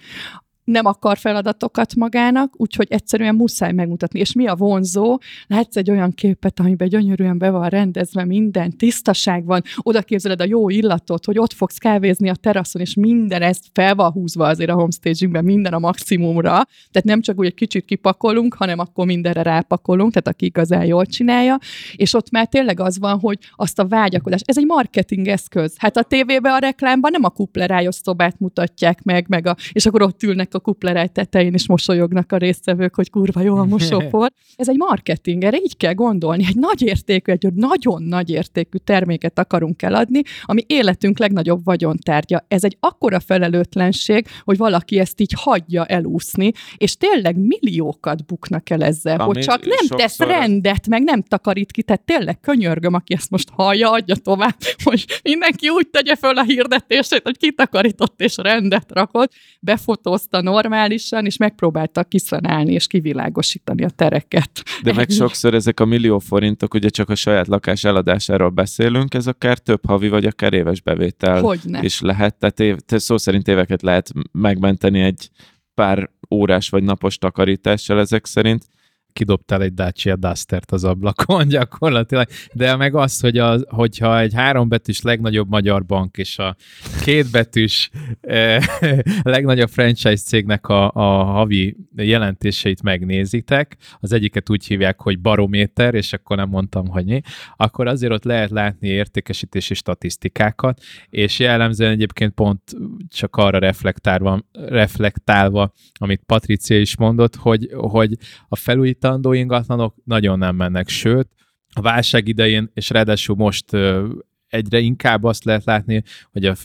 nem akar feladatokat magának, úgyhogy egyszerűen muszáj megmutatni. És mi a vonzó? Látsz egy olyan képet, amiben gyönyörűen be van rendezve minden, tisztaság van, oda képzeled a jó illatot, hogy ott fogsz kávézni a teraszon, és minden ezt fel van húzva azért a homestagingben, minden a maximumra. Tehát nem csak úgy egy kicsit kipakolunk, hanem akkor mindenre rápakolunk, tehát aki igazán jól csinálja. És ott már tényleg az van, hogy azt a vágyakodást, ez egy marketing eszköz. Hát a tévében a reklámban nem a kuplerájos szobát mutatják meg, meg a, és akkor ott ülnek a kupleráj tetején is mosolyognak a résztvevők, hogy kurva jó a mosópor. [laughs] Ez egy marketing, erre így kell gondolni. Egy nagy értékű, egy nagyon nagy értékű terméket akarunk eladni, ami életünk legnagyobb vagyontárgya. Ez egy akkora felelőtlenség, hogy valaki ezt így hagyja elúszni, és tényleg milliókat buknak el ezzel, ami hogy csak nem tesz rendet, meg nem takarít ki, tehát tényleg könyörgöm, aki ezt most hallja, adja tovább, [laughs] hogy mindenki úgy tegye föl a hirdetését, hogy kitakarított és rendet rakott, befotózta normálisan, és megpróbáltak kiszanálni és kivilágosítani a tereket. De meg [laughs] sokszor ezek a millió forintok, ugye csak a saját lakás eladásáról beszélünk, ez akár több havi vagy akár éves bevétel Hogyne. is lehet. Tehát év, szó szerint éveket lehet megmenteni egy pár órás vagy napos takarítással ezek szerint kidobtál egy Dacia Duster-t az ablakon [laughs] gyakorlatilag, de meg az, hogy az, hogyha egy hárombetűs legnagyobb magyar bank és a kétbetűs eh, [laughs] legnagyobb franchise cégnek a, a havi jelentéseit megnézitek, az egyiket úgy hívják, hogy barométer, és akkor nem mondtam, hogy mi, akkor azért ott lehet látni értékesítési statisztikákat, és jellemzően egyébként pont csak arra reflektálva, reflektálva amit Patricia is mondott, hogy, hogy a felújítás felújítandó ingatlanok nagyon nem mennek, sőt, a válság idején, és ráadásul most egyre inkább azt lehet látni, hogy a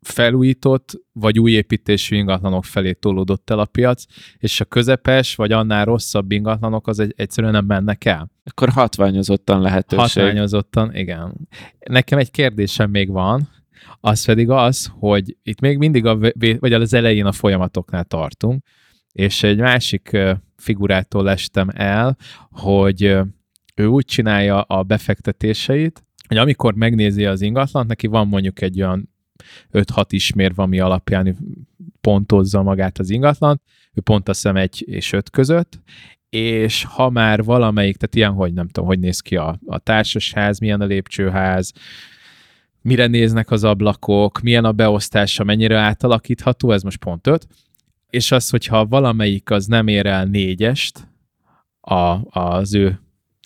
felújított vagy új építésű ingatlanok felé tolódott el a piac, és a közepes vagy annál rosszabb ingatlanok az egy, egyszerűen nem mennek el. Akkor hatványozottan lehetőség. Hatványozottan, igen. Nekem egy kérdésem még van, az pedig az, hogy itt még mindig a, vagy az elején a folyamatoknál tartunk, és egy másik figurától estem el, hogy ő úgy csinálja a befektetéseit, hogy amikor megnézi az ingatlant, neki van mondjuk egy olyan 5-6 ismérv, ami alapján pontozza magát az ingatlan, ő pont azt hiszem egy és öt között, és ha már valamelyik, tehát ilyen, hogy nem tudom, hogy néz ki a, a társasház, milyen a lépcsőház, mire néznek az ablakok, milyen a beosztása, mennyire átalakítható, ez most pont öt, és az, hogyha valamelyik az nem ér el négyest a, az ő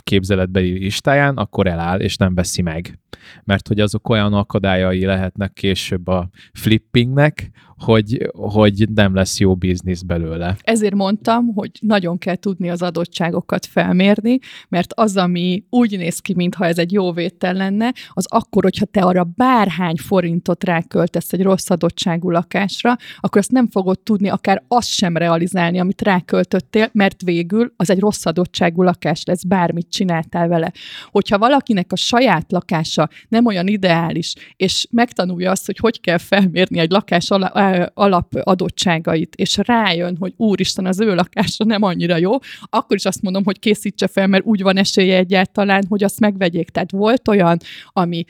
képzeletbeli listáján, akkor eláll, és nem veszi meg. Mert hogy azok olyan akadályai lehetnek később a flippingnek, hogy, hogy nem lesz jó biznisz belőle. Ezért mondtam, hogy nagyon kell tudni az adottságokat felmérni, mert az, ami úgy néz ki, mintha ez egy jó vétel lenne, az akkor, hogyha te arra bárhány forintot ráköltesz egy rossz adottságú lakásra, akkor azt nem fogod tudni akár azt sem realizálni, amit ráköltöttél, mert végül az egy rossz adottságú lakás lesz, bármit csináltál vele. Hogyha valakinek a saját lakása nem olyan ideális, és megtanulja azt, hogy hogy kell felmérni egy lakás alapadottságait, és rájön, hogy úristen, az ő lakása nem annyira jó, akkor is azt mondom, hogy készítse fel, mert úgy van esélye egyáltalán, hogy azt megvegyék. Tehát volt olyan, ami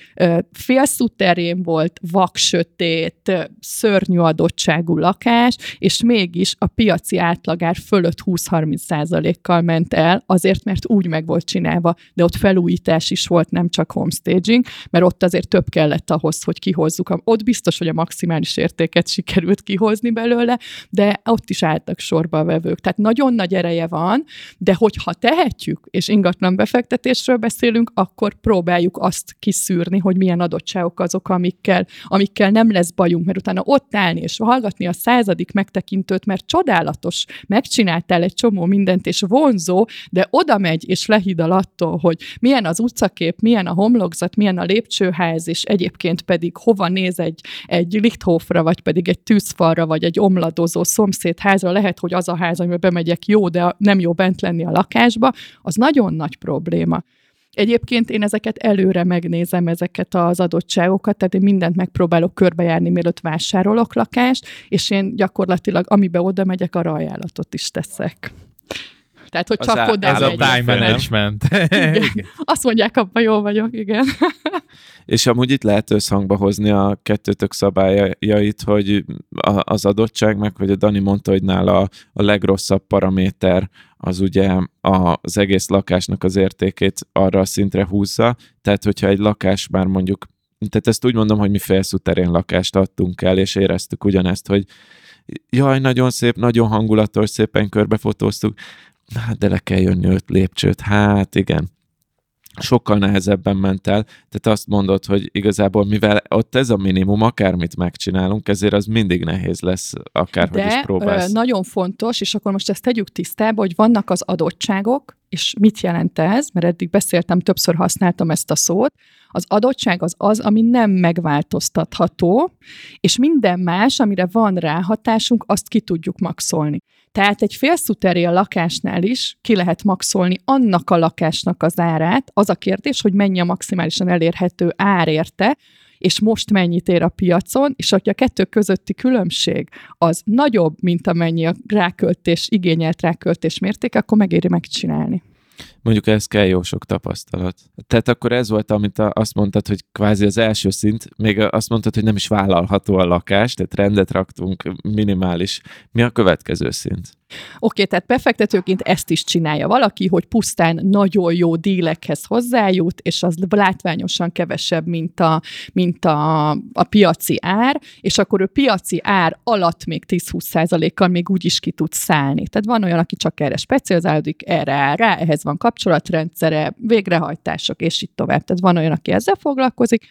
félszuterén volt, vaksötét, szörnyű adottságú lakás, és mégis a piaci átlagár fölött 20-30 százalékkal ment el, azért, mert úgy meg volt csinálva, de ott felújítás is volt, nem csak homestaging, mert ott azért több kellett ahhoz, hogy kihozzuk. Ott biztos, hogy a maximális értéket sikerült kihozni belőle, de ott is álltak sorba a vevők. Tehát nagyon nagy ereje van, de hogyha tehetjük, és ingatlan befektetésről beszélünk, akkor próbáljuk azt kiszűrni, hogy milyen adottságok azok, amikkel, amikkel nem lesz bajunk, mert utána ott állni és hallgatni a századik megtekintőt, mert csodálatos, megcsináltál egy csomó mindent, és vonzó, de oda megy és lehidal attól, hogy milyen az utcakép, milyen a homlokzat, milyen a lépcsőház, és egyébként pedig hova néz egy, egy Lichthofra, vagy pedig egy tűzfalra, vagy egy omladozó szomszédházra, lehet, hogy az a ház, amiben bemegyek jó, de nem jó bent lenni a lakásba, az nagyon nagy probléma. Egyébként én ezeket előre megnézem, ezeket az adottságokat, tehát én mindent megpróbálok körbejárni, mielőtt vásárolok lakást, és én gyakorlatilag, amibe oda megyek, arra ajánlatot is teszek. Tehát, hogy az csak oda Ez a time management. [laughs] Azt mondják, abban jól vagyok, igen. [laughs] És amúgy itt lehet összhangba hozni a kettőtök szabályait, hogy az adottság, meg hogy a Dani mondta, hogy nála a legrosszabb paraméter az ugye az egész lakásnak az értékét arra a szintre húzza, tehát hogyha egy lakás már mondjuk, tehát ezt úgy mondom, hogy mi felszuterén lakást adtunk el, és éreztük ugyanezt, hogy jaj, nagyon szép, nagyon hangulatos, szépen körbefotóztuk, hát de le kell jönni öt lépcsőt, hát igen sokkal nehezebben ment el, tehát azt mondod, hogy igazából mivel ott ez a minimum, akármit megcsinálunk, ezért az mindig nehéz lesz, akárhogy De, is próbálsz. nagyon fontos, és akkor most ezt tegyük tisztába, hogy vannak az adottságok, és mit jelent ez, mert eddig beszéltem, többször használtam ezt a szót, az adottság az az, ami nem megváltoztatható, és minden más, amire van ráhatásunk, azt ki tudjuk maxolni. Tehát egy félszuterél lakásnál is ki lehet maxolni annak a lakásnak az árát. Az a kérdés, hogy mennyi a maximálisan elérhető ár érte, és most mennyit ér a piacon, és hogyha a kettő közötti különbség az nagyobb, mint amennyi a ráköltés, igényelt ráköltés mértéke, akkor megéri megcsinálni. Mondjuk ez kell jó sok tapasztalat. Tehát akkor ez volt, amit azt mondtad, hogy kvázi az első szint, még azt mondtad, hogy nem is vállalható a lakás, tehát rendet raktunk, minimális. Mi a következő szint? Oké, tehát befektetőként ezt is csinálja valaki, hogy pusztán nagyon jó dílekhez hozzájut, és az látványosan kevesebb, mint a, mint a, a piaci ár, és akkor ő piaci ár alatt még 10-20 kal még úgy is ki tud szállni. Tehát van olyan, aki csak erre specializálódik, erre áll rá, ehhez van kapcsolatrendszere, végrehajtások, és így tovább. Tehát van olyan, aki ezzel foglalkozik,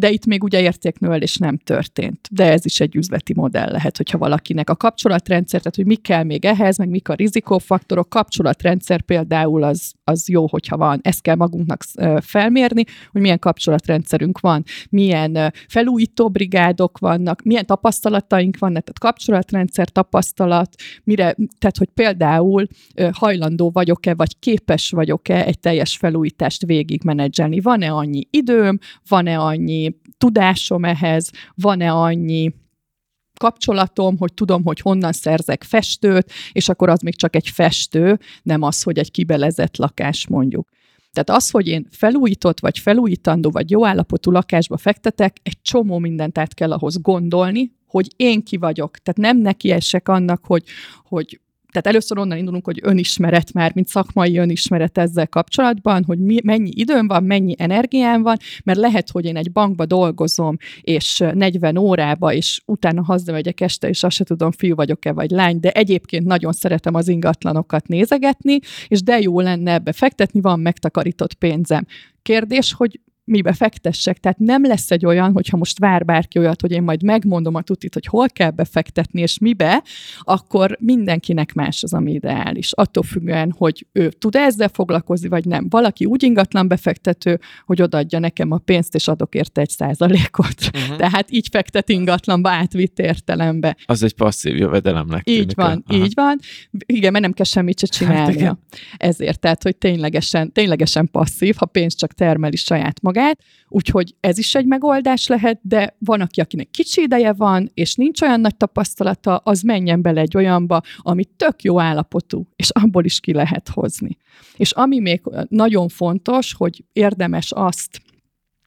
de itt még ugye értéknövelés nem történt. De ez is egy üzleti modell lehet, hogyha valakinek a kapcsolatrendszer, tehát hogy mi kell még ehhez, meg mik a rizikófaktorok, kapcsolatrendszer például az, az jó, hogyha van. Ezt kell magunknak felmérni, hogy milyen kapcsolatrendszerünk van, milyen felújító brigádok vannak, milyen tapasztalataink vannak, tehát kapcsolatrendszer tapasztalat, mire, tehát hogy például hajlandó vagyok-e, vagy képes vagyok-e egy teljes felújítást végigmenedzselni. Van-e annyi időm, van-e annyi tudásom ehhez, van-e annyi kapcsolatom, hogy tudom, hogy honnan szerzek festőt, és akkor az még csak egy festő, nem az, hogy egy kibelezett lakás mondjuk. Tehát az, hogy én felújított, vagy felújítandó, vagy jó állapotú lakásba fektetek, egy csomó mindent át kell ahhoz gondolni, hogy én ki vagyok. Tehát nem neki esek annak, hogy, hogy tehát először onnan indulunk, hogy önismeret már, mint szakmai önismeret ezzel kapcsolatban, hogy mi, mennyi időm van, mennyi energiám van, mert lehet, hogy én egy bankba dolgozom, és 40 órába, és utána hazamegyek este, és azt se tudom, fiú vagyok-e vagy lány, de egyébként nagyon szeretem az ingatlanokat nézegetni, és de jó lenne ebbe fektetni, van megtakarított pénzem. Kérdés, hogy mibe fektessek. Tehát nem lesz egy olyan, hogyha most vár bárki olyat, hogy én majd megmondom a tutit, hogy hol kell befektetni és mibe, akkor mindenkinek más az, ami ideális. Attól függően, hogy ő tud ezzel foglalkozni, vagy nem. Valaki úgy ingatlan befektető, hogy odaadja nekem a pénzt, és adok érte egy százalékot. Uh-huh. [laughs] Tehát így fektet ingatlanba átvitt értelembe. Az egy passzív jövedelemnek Így van, Aha. így van. Igen, mert nem kell semmit se csinálnia. Hát Ezért, tehát, hogy ténylegesen, ténylegesen passzív, ha pénzt csak termeli saját magát, magát, úgyhogy ez is egy megoldás lehet, de van, aki, akinek kicsi ideje van, és nincs olyan nagy tapasztalata, az menjen bele egy olyanba, ami tök jó állapotú, és abból is ki lehet hozni. És ami még nagyon fontos, hogy érdemes azt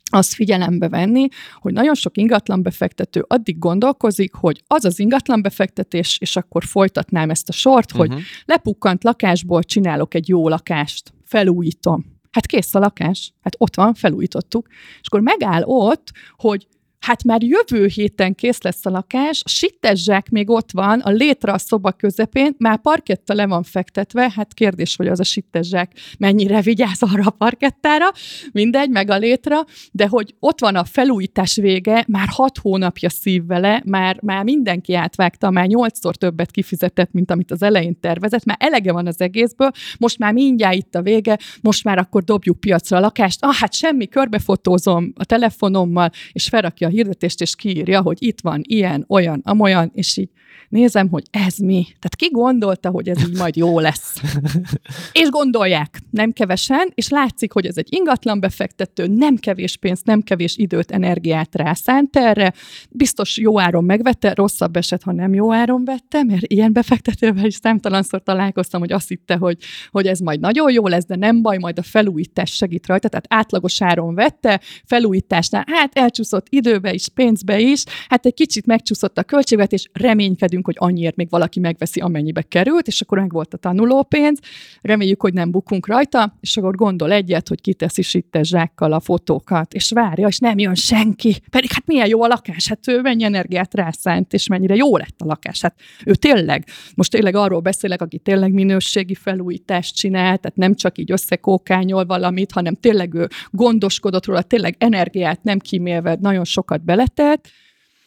azt figyelembe venni, hogy nagyon sok ingatlanbefektető addig gondolkozik, hogy az az ingatlanbefektetés, és akkor folytatnám ezt a sort, uh-huh. hogy mhm. lepukkant lakásból csinálok egy jó lakást, felújítom. Hát kész a lakás, hát ott van, felújítottuk. És akkor megáll ott, hogy hát már jövő héten kész lesz a lakás, a sittes zsák még ott van, a létre a szoba közepén, már parketta le van fektetve, hát kérdés, hogy az a sittes zsák mennyire vigyáz arra a parkettára, mindegy, meg a létra, de hogy ott van a felújítás vége, már hat hónapja szív vele, már, már mindenki átvágta, már nyolcszor többet kifizetett, mint amit az elején tervezett, már elege van az egészből, most már mindjárt itt a vége, most már akkor dobjuk piacra a lakást, ah, hát semmi, körbefotózom a telefonommal, és felrakja hirdetést, és kiírja, hogy itt van ilyen, olyan, amolyan, és így nézem, hogy ez mi. Tehát ki gondolta, hogy ez így majd jó lesz. [laughs] és gondolják, nem kevesen, és látszik, hogy ez egy ingatlan befektető, nem kevés pénzt, nem kevés időt, energiát rászánt erre. Biztos jó áron megvette, rosszabb eset, ha nem jó áron vette, mert ilyen befektetővel is számtalanszor találkoztam, hogy azt hitte, hogy, hogy ez majd nagyon jó lesz, de nem baj, majd a felújítás segít rajta. Tehát átlagos áron vette, felújításnál, hát elcsúszott időbe is, pénzbe is, hát egy kicsit megcsúszott a költségvetés, reménykedünk, hogy annyiért még valaki megveszi, amennyibe került, és akkor meg volt a tanulópénz, reméljük, hogy nem bukunk rajta, és akkor gondol egyet, hogy kiteszi sitte zsákkal a fotókat, és várja, és nem jön senki. Pedig hát milyen jó a lakás, hát ő mennyi energiát rászánt, és mennyire jó lett a lakás. Hát ő tényleg, most tényleg arról beszélek, aki tényleg minőségi felújítást csinál, tehát nem csak így összekókányol valamit, hanem tényleg ő gondoskodott róla, tényleg energiát nem kímélve, nagyon sokat beletett,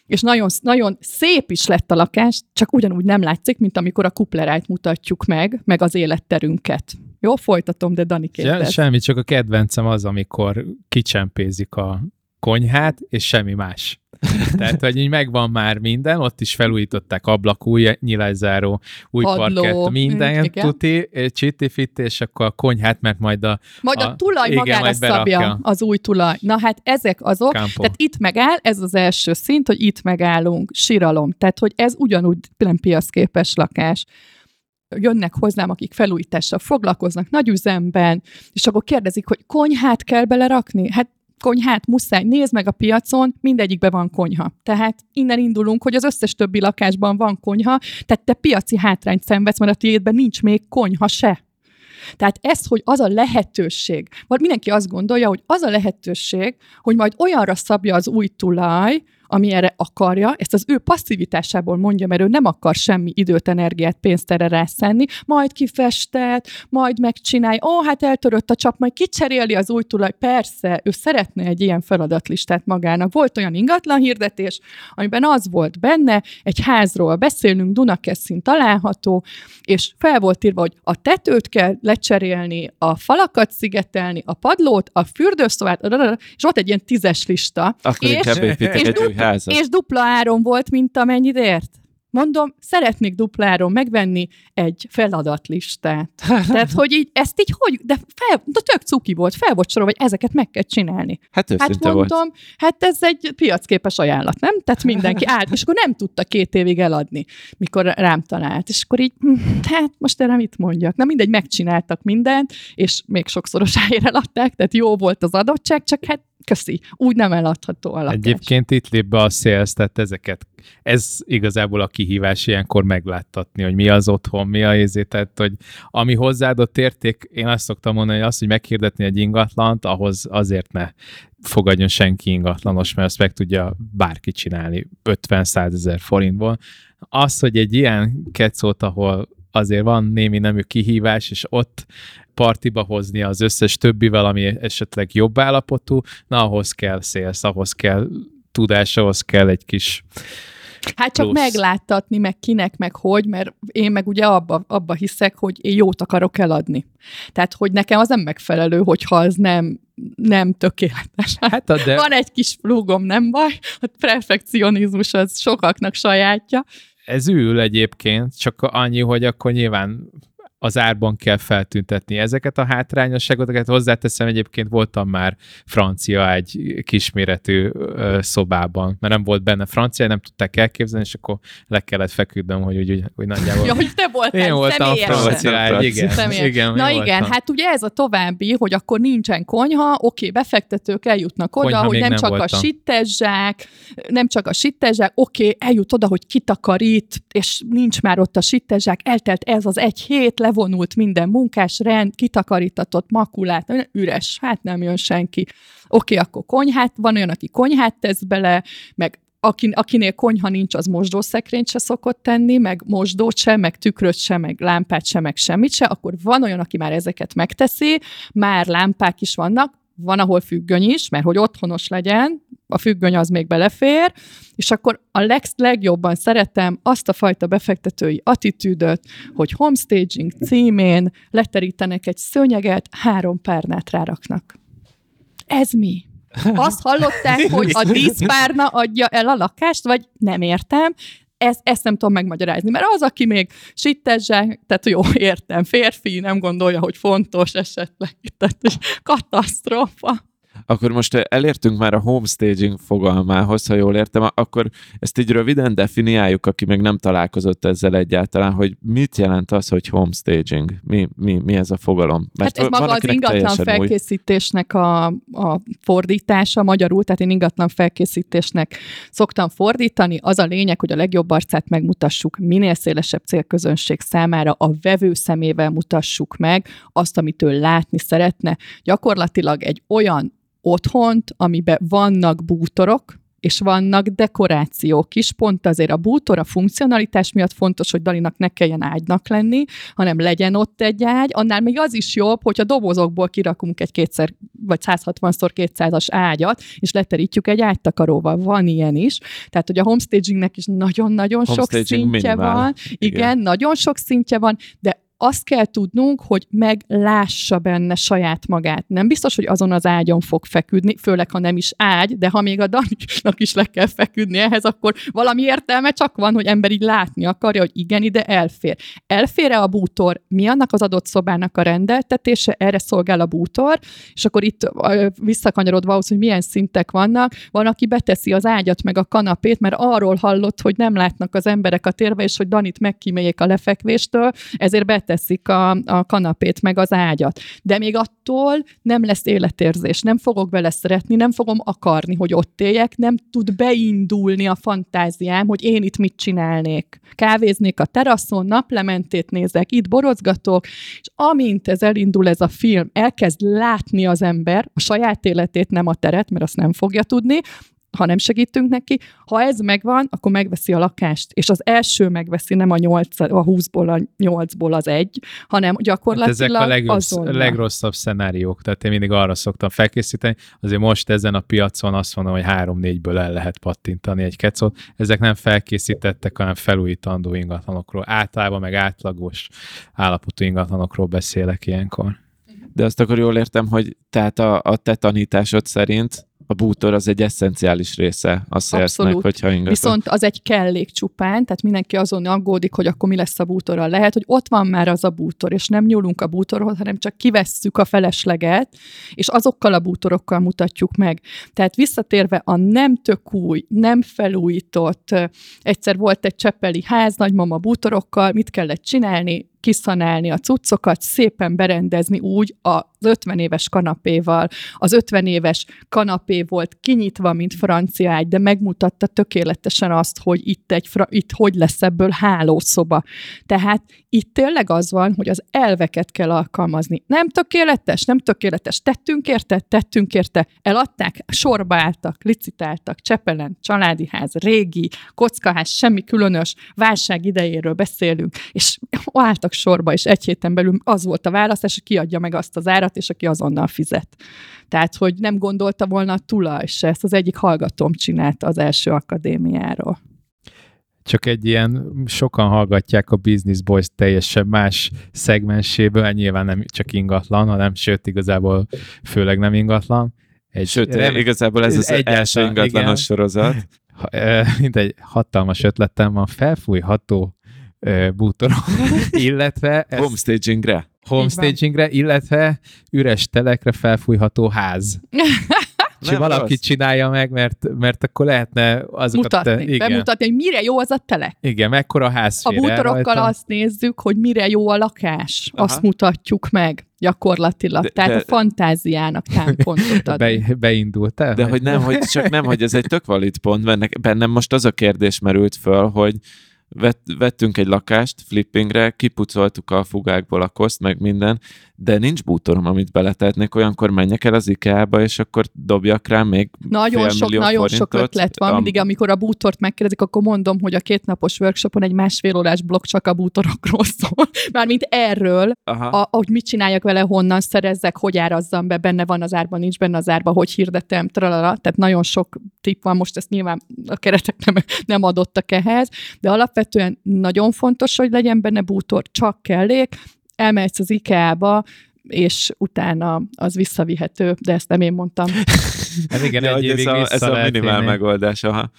és nagyon, nagyon szép is lett a lakás, csak ugyanúgy nem látszik, mint amikor a kuplerájt mutatjuk meg, meg az életterünket. Jó, folytatom, de Dani kérdez. Semmi, csak a kedvencem az, amikor kicsempézik a konyhát, és semmi más. Tehát, hogy így megvan már minden, ott is felújították ablak, új nyilászáró, új Padló, parkett, minden igen. tuti, csiti fit, és akkor a konyhát, mert majd a... Majd a, a tulaj igen, magára szabja az új tulaj. Na hát ezek azok, Campo. tehát itt megáll, ez az első szint, hogy itt megállunk, síralom. Tehát, hogy ez ugyanúgy nem piaszképes lakás jönnek hozzám, akik felújítással foglalkoznak nagy üzemben, és akkor kérdezik, hogy konyhát kell belerakni? Hát konyhát muszáj, nézd meg a piacon, mindegyikben van konyha. Tehát innen indulunk, hogy az összes többi lakásban van konyha, tehát te piaci hátrányt szenvedsz, mert a tiédben nincs még konyha se. Tehát ez, hogy az a lehetőség, vagy mindenki azt gondolja, hogy az a lehetőség, hogy majd olyanra szabja az új tulaj, ami erre akarja, ezt az ő passzivitásából mondja, mert ő nem akar semmi időt, energiát, pénzt erre rászenni, majd kifestet, majd megcsinálja, ó, hát eltörött a csap, majd kicseréli az új tulaj. Persze, ő szeretne egy ilyen feladatlistát magának. Volt olyan ingatlan hirdetés, amiben az volt benne, egy házról beszélünk, Dunakeszin található, és fel volt írva, hogy a tetőt kell lecserélni, a falakat szigetelni, a padlót, a fürdőszobát, és volt egy ilyen tízes lista. Akkor és, és, és házat. És dupla áron volt, mint amennyit ért. Mondom, szeretnék dupláron megvenni egy feladatlistát. [laughs] Tehát, hogy így, ezt így hogy, de, fel, de tök cuki volt, fel volt sorol, hogy ezeket meg kell csinálni. Hát, hát mondom, volt. hát ez egy piacképes ajánlat, nem? Tehát mindenki állt, és akkor nem tudta két évig eladni, mikor rám talált. És akkor így, hm, hát most erre mit mondjak? Na mindegy, megcsináltak mindent, és még sokszorosáért eladták, tehát jó volt az adottság, csak hát köszi, úgy nem eladható a lakás. Egyébként itt lép be a sales, tehát ezeket, ez igazából a kihívás ilyenkor megláttatni, hogy mi az otthon, mi a izé, tehát hogy ami hozzáadott érték, én azt szoktam mondani, hogy az, hogy meghirdetni egy ingatlant, ahhoz azért ne fogadjon senki ingatlanos, mert azt meg tudja bárki csinálni 50-100 ezer forintból. Az, hogy egy ilyen kecót, ahol azért van némi nemű kihívás, és ott partiba hozni az összes többivel, ami esetleg jobb állapotú, na ahhoz kell szélsz, ahhoz kell tudás, ahhoz kell egy kis Hát csak plusz. megláttatni, meg kinek, meg hogy, mert én meg ugye abba, abba hiszek, hogy én jót akarok eladni. Tehát, hogy nekem az nem megfelelő, hogyha az nem, nem tökéletes. Hát, de... Van egy kis flúgom, nem baj. A perfekcionizmus az sokaknak sajátja. Ez ül egyébként, csak annyi, hogy akkor nyilván az árban kell feltüntetni ezeket a hátrányosságokat. Hozzáteszem, egyébként voltam már francia egy kisméretű szobában, mert nem volt benne francia, nem tudták elképzelni, és akkor le kellett feküdnöm, hogy, úgy, hogy nagyjából... Ja, [laughs] hogy te voltál Én voltam francia, igen, igen. Na igen, voltam. hát ugye ez a további, hogy akkor nincsen konyha, oké, befektetők eljutnak oda, konyha hogy nem, nem csak voltam. a sittezsák, nem csak a sittezsák, oké, eljut oda, hogy kitakarít, és nincs már ott a sittezsák, eltelt ez az egy hét, levonult minden munkás, rend, kitakarítatott, makulát, üres, hát nem jön senki. Oké, okay, akkor konyhát, van olyan, aki konyhát tesz bele, meg akin, akinél konyha nincs, az mosdószekrényt se szokott tenni, meg mosdót se, meg tükröt se, meg lámpát se, meg semmit se, akkor van olyan, aki már ezeket megteszi, már lámpák is vannak, van, ahol függöny is, mert hogy otthonos legyen, a függöny az még belefér, és akkor a leg, legjobban szeretem azt a fajta befektetői attitűdöt, hogy homestaging címén leterítenek egy szőnyeget, három párnát ráraknak. Ez mi? [laughs] Azt hallották, hogy a díszpárna adja el a lakást, vagy nem értem, ezt, ezt nem tudom megmagyarázni, mert az, aki még sittezse, tehát jó, [laughs] értem, férfi, nem gondolja, hogy fontos esetleg, tehát katasztrófa. Akkor most elértünk már a homestaging fogalmához, ha jól értem, akkor ezt így röviden definiáljuk, aki még nem találkozott ezzel egyáltalán, hogy mit jelent az, hogy homestaging? Mi, mi, mi ez a fogalom? Mert hát ez maga az ingatlan felkészítésnek a, a fordítása magyarul, tehát én ingatlan felkészítésnek szoktam fordítani. Az a lényeg, hogy a legjobb arcát megmutassuk minél szélesebb célközönség számára, a vevő szemével mutassuk meg azt, amit ő látni szeretne. Gyakorlatilag egy olyan otthont, amiben vannak bútorok, és vannak dekorációk is, pont azért a bútor, a funkcionalitás miatt fontos, hogy Dalinak ne kelljen ágynak lenni, hanem legyen ott egy ágy, annál még az is jobb, hogyha dobozokból kirakunk egy kétszer vagy 160x200-as ágyat, és leterítjük egy ágytakaróval. Van ilyen is. Tehát, hogy a homestagingnek is nagyon-nagyon sok szintje minimál. van. Igen, Igen, nagyon sok szintje van, de azt kell tudnunk, hogy meglássa benne saját magát. Nem biztos, hogy azon az ágyon fog feküdni, főleg, ha nem is ágy, de ha még a Daniknak is le kell feküdni ehhez, akkor valami értelme csak van, hogy ember így látni akarja, hogy igen, ide elfér. Elfér-e a bútor? Mi annak az adott szobának a rendeltetése? Erre szolgál a bútor, és akkor itt visszakanyarodva ahhoz, hogy milyen szintek vannak, van, aki beteszi az ágyat meg a kanapét, mert arról hallott, hogy nem látnak az emberek a térbe, és hogy Danit megkíméljék a lefekvéstől, ezért bet leteszik a, a kanapét, meg az ágyat. De még attól nem lesz életérzés, nem fogok vele szeretni, nem fogom akarni, hogy ott éljek, nem tud beindulni a fantáziám, hogy én itt mit csinálnék. Kávéznék a teraszon, naplementét nézek, itt borozgatok, és amint ez elindul ez a film, elkezd látni az ember a saját életét, nem a teret, mert azt nem fogja tudni, ha nem segítünk neki. Ha ez megvan, akkor megveszi a lakást, és az első megveszi nem a, 8, a 20-ból, a 8-ból az egy, hanem gyakorlatilag hát ezek a legrossz, legrosszabb szenáriók, tehát én mindig arra szoktam felkészíteni, azért most ezen a piacon azt mondom, hogy 3-4-ből el lehet pattintani egy kecot, ezek nem felkészítettek, hanem felújítandó ingatlanokról, általában meg átlagos állapotú ingatlanokról beszélek ilyenkor. De azt akkor jól értem, hogy tehát a, a te tanításod szerint a bútor az egy eszenciális része a szélsznek, hogyha ingatlan. Viszont az egy kellék csupán, tehát mindenki azon aggódik, hogy akkor mi lesz a bútorral. Lehet, hogy ott van már az a bútor, és nem nyúlunk a bútorhoz, hanem csak kivesszük a felesleget, és azokkal a bútorokkal mutatjuk meg. Tehát visszatérve a nem tök új, nem felújított, egyszer volt egy csepeli ház, nagymama bútorokkal, mit kellett csinálni? Kiszanálni a cuccokat, szépen berendezni úgy az 50 éves kanapéval. Az 50 éves kanapé volt kinyitva, mint francia ágy, de megmutatta tökéletesen azt, hogy itt, egy fra- itt hogy lesz ebből hálószoba. Tehát itt tényleg az van, hogy az elveket kell alkalmazni. Nem tökéletes, nem tökéletes. Tettünk érte, tettünk érte. Eladták, sorba álltak, licitáltak, Csepelen, családi ház, régi, kockaház, semmi különös, válság idejéről beszélünk, és [laughs] álltak sorba, és egy héten belül az volt a választás, hogy kiadja meg azt az árat, és aki azonnal fizet. Tehát, hogy nem gondolta volna a tulaj se, ezt az egyik hallgatóm csinálta az első akadémiáról csak egy ilyen, sokan hallgatják a Business Boys teljesen más szegmenséből, nyilván nem csak ingatlan, hanem sőt, igazából főleg nem ingatlan. Egy, sőt, nem, igazából ez az egy első ingatlanos igen. sorozat. Ha, mint egy hatalmas ötletem van, felfújható bútorok, [laughs] illetve... Ezt, homestagingre. Homestagingre, illetve üres telekre felfújható ház. [laughs] És valaki rossz. csinálja meg, mert, mert akkor lehetne azokat... Mutatni, te, igen. bemutatni, hogy mire jó az a telek. Igen, mekkora ház A bútorokkal rajta. azt nézzük, hogy mire jó a lakás. Aha. Azt mutatjuk meg gyakorlatilag. De, Tehát de, a fantáziának támpontot ad. Be, beindult el? De hogy nem, hogy csak nem, hogy ez egy tök valid pont, mert bennem most az a kérdés merült föl, hogy vett, vettünk egy lakást flippingre, kipucoltuk a fugákból a koszt, meg minden, de nincs bútorom, amit beletetnék, olyankor menjek el az IKEA-ba, és akkor dobjak rá még Nagyon sok, nagyon sok ötlet van. Mindig, amikor a bútort megkérdezik, akkor mondom, hogy a kétnapos workshopon egy másfél órás blokk csak a bútorokról [laughs] szól. Mármint erről, a, hogy mit csináljak vele, honnan szerezzek, hogy árazzam be, benne van az árban, nincs benne az árban, hogy hirdetem, tralala. Tehát nagyon sok tipp van, most ezt nyilván a keretek nem, nem adottak ehhez, de alapvetően nagyon fontos, hogy legyen benne bútor, csak kellék, elmehetsz az IKEA-ba, és utána az visszavihető, de ezt nem én mondtam. [laughs] Hát igen, ja, egy ez a, ez a minimál megoldás. Aha.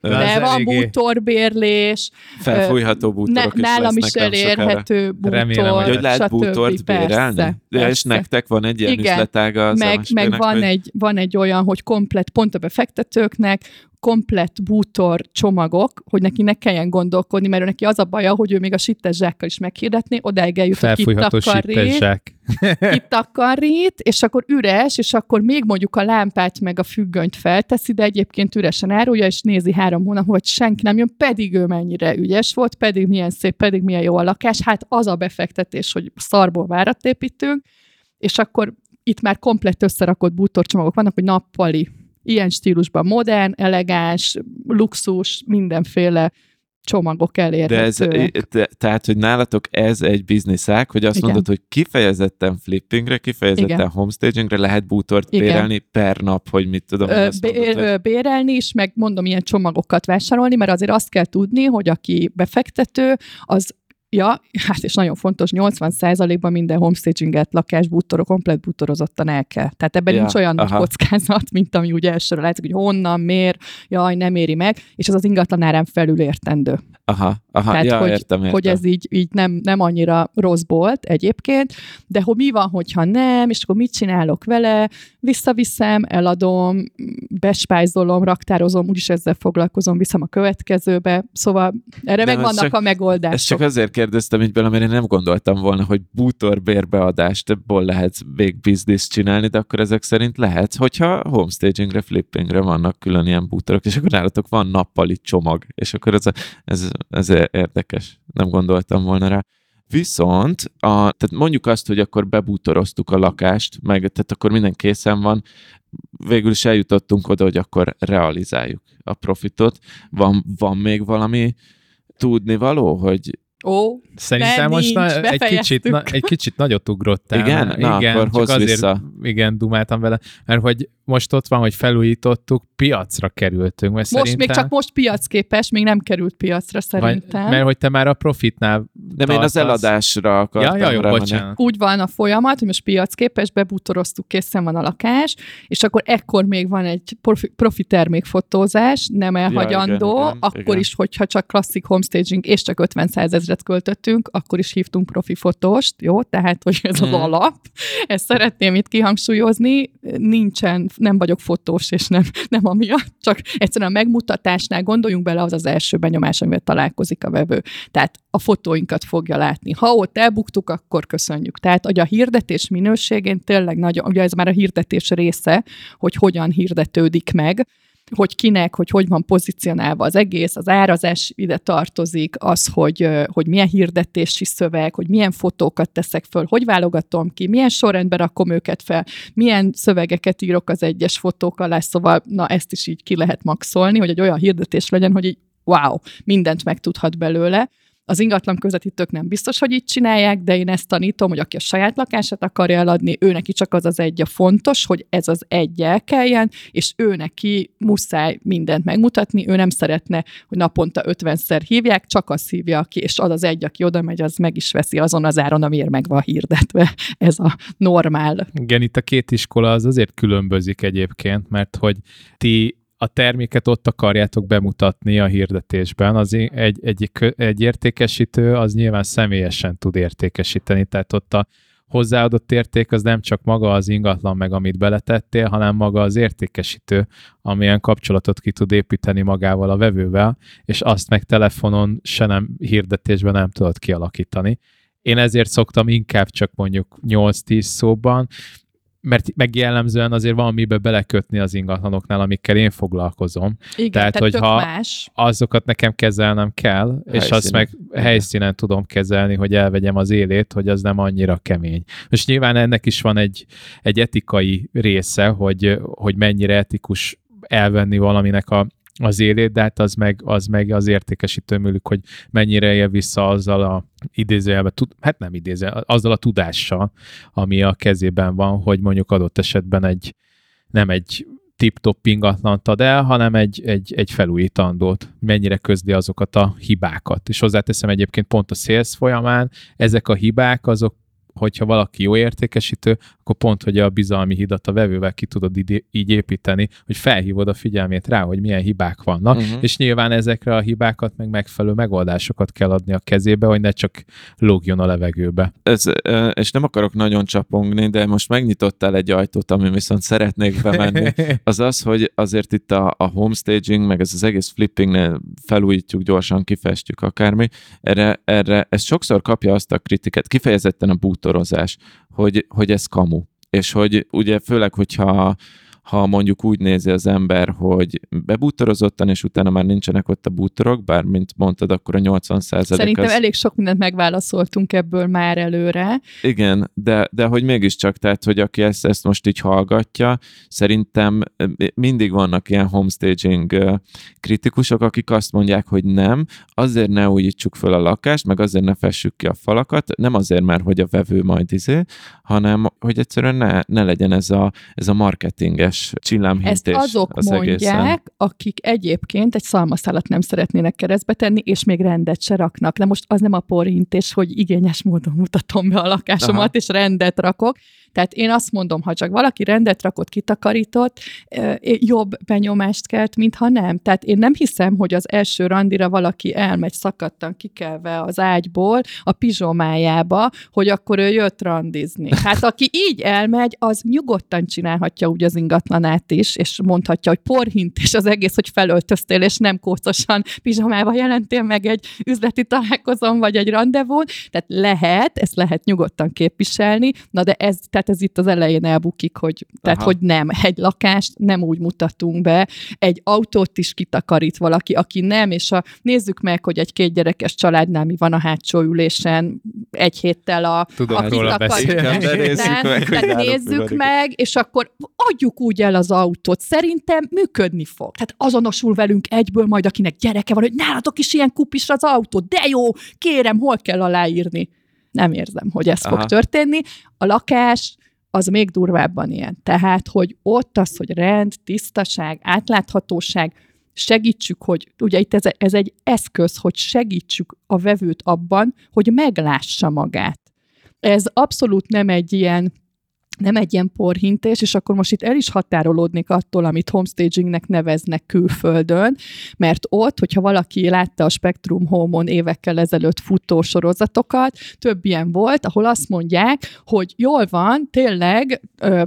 De van eléggé... bútorbérlés. Felfújható bútorok ne, is Nálam is elérhető bútor, Remélem, hogy, hogy lehet bútort bérelni? Persze, persze. És nektek van egy ilyen Igen, üzletága az meg, meg van, hogy... egy, van egy olyan, hogy komplet pont a befektetőknek komplett bútor csomagok, hogy neki ne kelljen gondolkodni, mert neki az a baja, hogy ő még a sittes zsákkal is meghirdetni, odáig eljut, hogy kitakarít, kitakarít, [laughs] és akkor üres, és akkor még mondjuk a lámpát meg a függönyt felteszi, de egyébként üresen árulja, és nézi három hónap, hogy senki nem jön, pedig ő mennyire ügyes volt, pedig milyen szép, pedig milyen jó a lakás. Hát az a befektetés, hogy szarból várat építünk, és akkor itt már komplett összerakott bútorcsomagok vannak, hogy nappali ilyen stílusban modern, elegáns, luxus, mindenféle csomagok elérhetőek. De ez, te, tehát, hogy nálatok ez egy bizniszák, hogy azt Igen. mondod, hogy kifejezetten flippingre, kifejezetten Igen. homestagingre lehet bútort Igen. bérelni per nap, hogy mit tudom. Ö, bé- mondod. Bérelni is, meg mondom, ilyen csomagokat vásárolni, mert azért azt kell tudni, hogy aki befektető, az Ja, hát és nagyon fontos, 80%-ban minden homestaginget lakásbútorok komplet bútorozottan el kell. Tehát ebben ja, nincs olyan aha. kockázat, mint ami ugye elsőre látszik, hogy honnan, miért, jaj, nem éri meg, és az az ingatlan árán felül értendő. Aha, aha, Tehát, ja, hogy, értem, értem. hogy ez így, így nem, nem annyira rossz bolt egyébként, de hogy mi van, hogyha nem, és akkor mit csinálok vele, visszaviszem, eladom, bespájzolom, raktározom, úgyis ezzel foglalkozom, viszem a következőbe, szóval erre de meg vannak csak, a megoldások. Ezt csak azért kérdeztem így bele, mert én nem gondoltam volna, hogy bútor bérbeadást, ebből lehet még bizniszt csinálni, de akkor ezek szerint lehet, hogyha homestagingre, flippingre vannak külön ilyen bútorok, és akkor nálatok van nappali csomag, és akkor ez, a, ez ez érdekes. Nem gondoltam volna rá. Viszont, a, tehát mondjuk azt, hogy akkor bebútoroztuk a lakást, meg tehát akkor minden készen van, végül is eljutottunk oda, hogy akkor realizáljuk a profitot. Van, van még valami tudni való, hogy Ó, Szerintem most nincs, na, egy, kicsit, na, egy kicsit nagyot ugrottál. Igen? Na, igen, akkor csak azért, vissza. Igen, dumáltam vele, mert hogy most ott van, hogy felújítottuk, piacra kerültünk. Mert most szerintem... még csak most piacképes, még nem került piacra szerintem. Vagy, mert hogy te már a profitnál De én az eladásra akartam ja, ja, jó, bocsánat. Úgy van a folyamat, hogy most piacképes, bebútoroztuk, készen van a lakás, és akkor ekkor még van egy profi, profi termékfotózás, nem elhagyandó, ja, igen, akkor igen. is, hogyha csak klasszik homestaging és csak 50 ezeret költöttünk, akkor is hívtunk profi fotóst, jó? Tehát, hogy ez az hmm. alap. Ezt szeretném itt kihangsúlyozni. Nincsen nem vagyok fotós, és nem, nem amiatt, csak egyszerűen a megmutatásnál gondoljunk bele, az az első benyomás, amivel találkozik a vevő. Tehát a fotóinkat fogja látni. Ha ott elbuktuk, akkor köszönjük. Tehát, hogy a hirdetés minőségén tényleg nagyon, ugye ez már a hirdetés része, hogy hogyan hirdetődik meg, hogy kinek, hogy hogy van pozícionálva az egész, az árazás ide tartozik, az, hogy, hogy milyen hirdetési szöveg, hogy milyen fotókat teszek föl, hogy válogatom ki, milyen sorrendben rakom őket fel, milyen szövegeket írok az egyes fotók alá, szóval na ezt is így ki lehet maxolni, hogy egy olyan hirdetés legyen, hogy így wow, mindent megtudhat belőle. Az ingatlan közvetítők nem biztos, hogy így csinálják, de én ezt tanítom, hogy aki a saját lakását akarja eladni, ő neki csak az az egy a fontos, hogy ez az egy elkeljen, és ő neki muszáj mindent megmutatni, ő nem szeretne, hogy naponta 50-szer hívják, csak azt hívja ki, és az az egy, aki oda megy, az meg is veszi azon az áron, amiért meg van hirdetve. [laughs] Ez a normál. Igen, itt a két iskola az azért különbözik egyébként, mert hogy ti a terméket ott akarjátok bemutatni a hirdetésben. Az egy, egy, egy értékesítő az nyilván személyesen tud értékesíteni, tehát ott a hozzáadott érték az nem csak maga az ingatlan meg, amit beletettél, hanem maga az értékesítő, amilyen kapcsolatot ki tud építeni magával a vevővel, és azt meg telefonon se nem hirdetésben nem tudod kialakítani. Én ezért szoktam inkább csak mondjuk 8-10 szóban, mert meg jellemzően azért van mibe belekötni az ingatlanoknál, amikkel én foglalkozom. Igen, tehát, tehát hogyha más. azokat nekem kezelnem kell, helyszínen. és azt meg helyszínen tudom kezelni, hogy elvegyem az élét, hogy az nem annyira kemény. Most nyilván ennek is van egy, egy etikai része, hogy, hogy mennyire etikus elvenni valaminek a az élét, de hát az meg az, meg az értékesítő műlük, hogy mennyire él vissza azzal a idézőjelben, hát nem idéző, azzal a tudással, ami a kezében van, hogy mondjuk adott esetben egy nem egy tip-top ingatlant ad el, hanem egy, egy, egy felújítandót, mennyire közli azokat a hibákat. És hozzáteszem egyébként pont a sales folyamán, ezek a hibák azok hogyha valaki jó értékesítő, akkor pont, hogy a bizalmi hidat a vevővel ki tudod így építeni, hogy felhívod a figyelmét rá, hogy milyen hibák vannak, uh-huh. és nyilván ezekre a hibákat meg megfelelő megoldásokat kell adni a kezébe, hogy ne csak lógjon a levegőbe. Ez, és nem akarok nagyon csapongni, de most megnyitottál egy ajtót, ami viszont szeretnék bemenni. [laughs] Az az, hogy azért itt a, a homestaging, meg ez az egész flippingnél felújítjuk, gyorsan kifestjük akármi, erre, erre ez sokszor kapja azt a kritikát, kifejezetten a bútorozás, hogy, hogy ez kamu. És hogy ugye főleg, hogyha ha mondjuk úgy nézi az ember, hogy bebútorozottan, és utána már nincsenek ott a bútorok, bár mint mondtad, akkor a 80 százalék Szerintem az... elég sok mindent megválaszoltunk ebből már előre. Igen, de, de hogy mégiscsak, tehát, hogy aki ezt, ezt most így hallgatja, szerintem mindig vannak ilyen homestaging kritikusok, akik azt mondják, hogy nem, azért ne újítsuk föl a lakást, meg azért ne fessük ki a falakat, nem azért, mert hogy a vevő majd izé, hanem hogy egyszerűen ne, ne legyen ez a, ez a marketinges teljes csillámhintés Ezt azok az mondják, egészen. akik egyébként egy szalmaszálat nem szeretnének keresztbe tenni, és még rendet se raknak. De most az nem a porhintés, hogy igényes módon mutatom be a lakásomat, Aha. és rendet rakok, tehát én azt mondom, ha csak valaki rendet rakott, kitakarított, jobb benyomást kelt, mintha nem. Tehát én nem hiszem, hogy az első randira valaki elmegy szakadtan kikelve az ágyból a pizsomájába, hogy akkor ő jött randizni. [laughs] Hát aki így elmegy, az nyugodtan csinálhatja úgy az ingatlanát is, és mondhatja, hogy porhint, és az egész, hogy felöltöztél, és nem kócosan pizsomába jelentél meg egy üzleti találkozón, vagy egy rendezvún. Tehát lehet, ezt lehet nyugodtan képviselni, na de ez, tehát tehát ez itt az elején elbukik, hogy, tehát hogy nem, egy lakást nem úgy mutatunk be, egy autót is kitakarít valaki, aki nem, és a, nézzük meg, hogy egy kétgyerekes családnál mi van a hátsó ülésen. Egy héttel a, Tudom, a kitakarít. Tehát nézzük meg, és akkor adjuk úgy el az autót. Szerintem működni fog. Tehát azonosul velünk egyből majd, akinek gyereke van, hogy nálatok is ilyen kupis az autó, de jó, kérem, hol kell aláírni nem érzem, hogy ez Aha. fog történni. A lakás az még durvábban ilyen. Tehát, hogy ott az, hogy rend, tisztaság, átláthatóság, segítsük, hogy ugye itt ez, ez egy eszköz, hogy segítsük a vevőt abban, hogy meglássa magát. Ez abszolút nem egy ilyen nem egy ilyen porhintés, és akkor most itt el is határolódnék attól, amit homestagingnek neveznek külföldön, mert ott, hogyha valaki látta a Spectrum Home-on évekkel ezelőtt futó sorozatokat, több ilyen volt, ahol azt mondják, hogy jól van, tényleg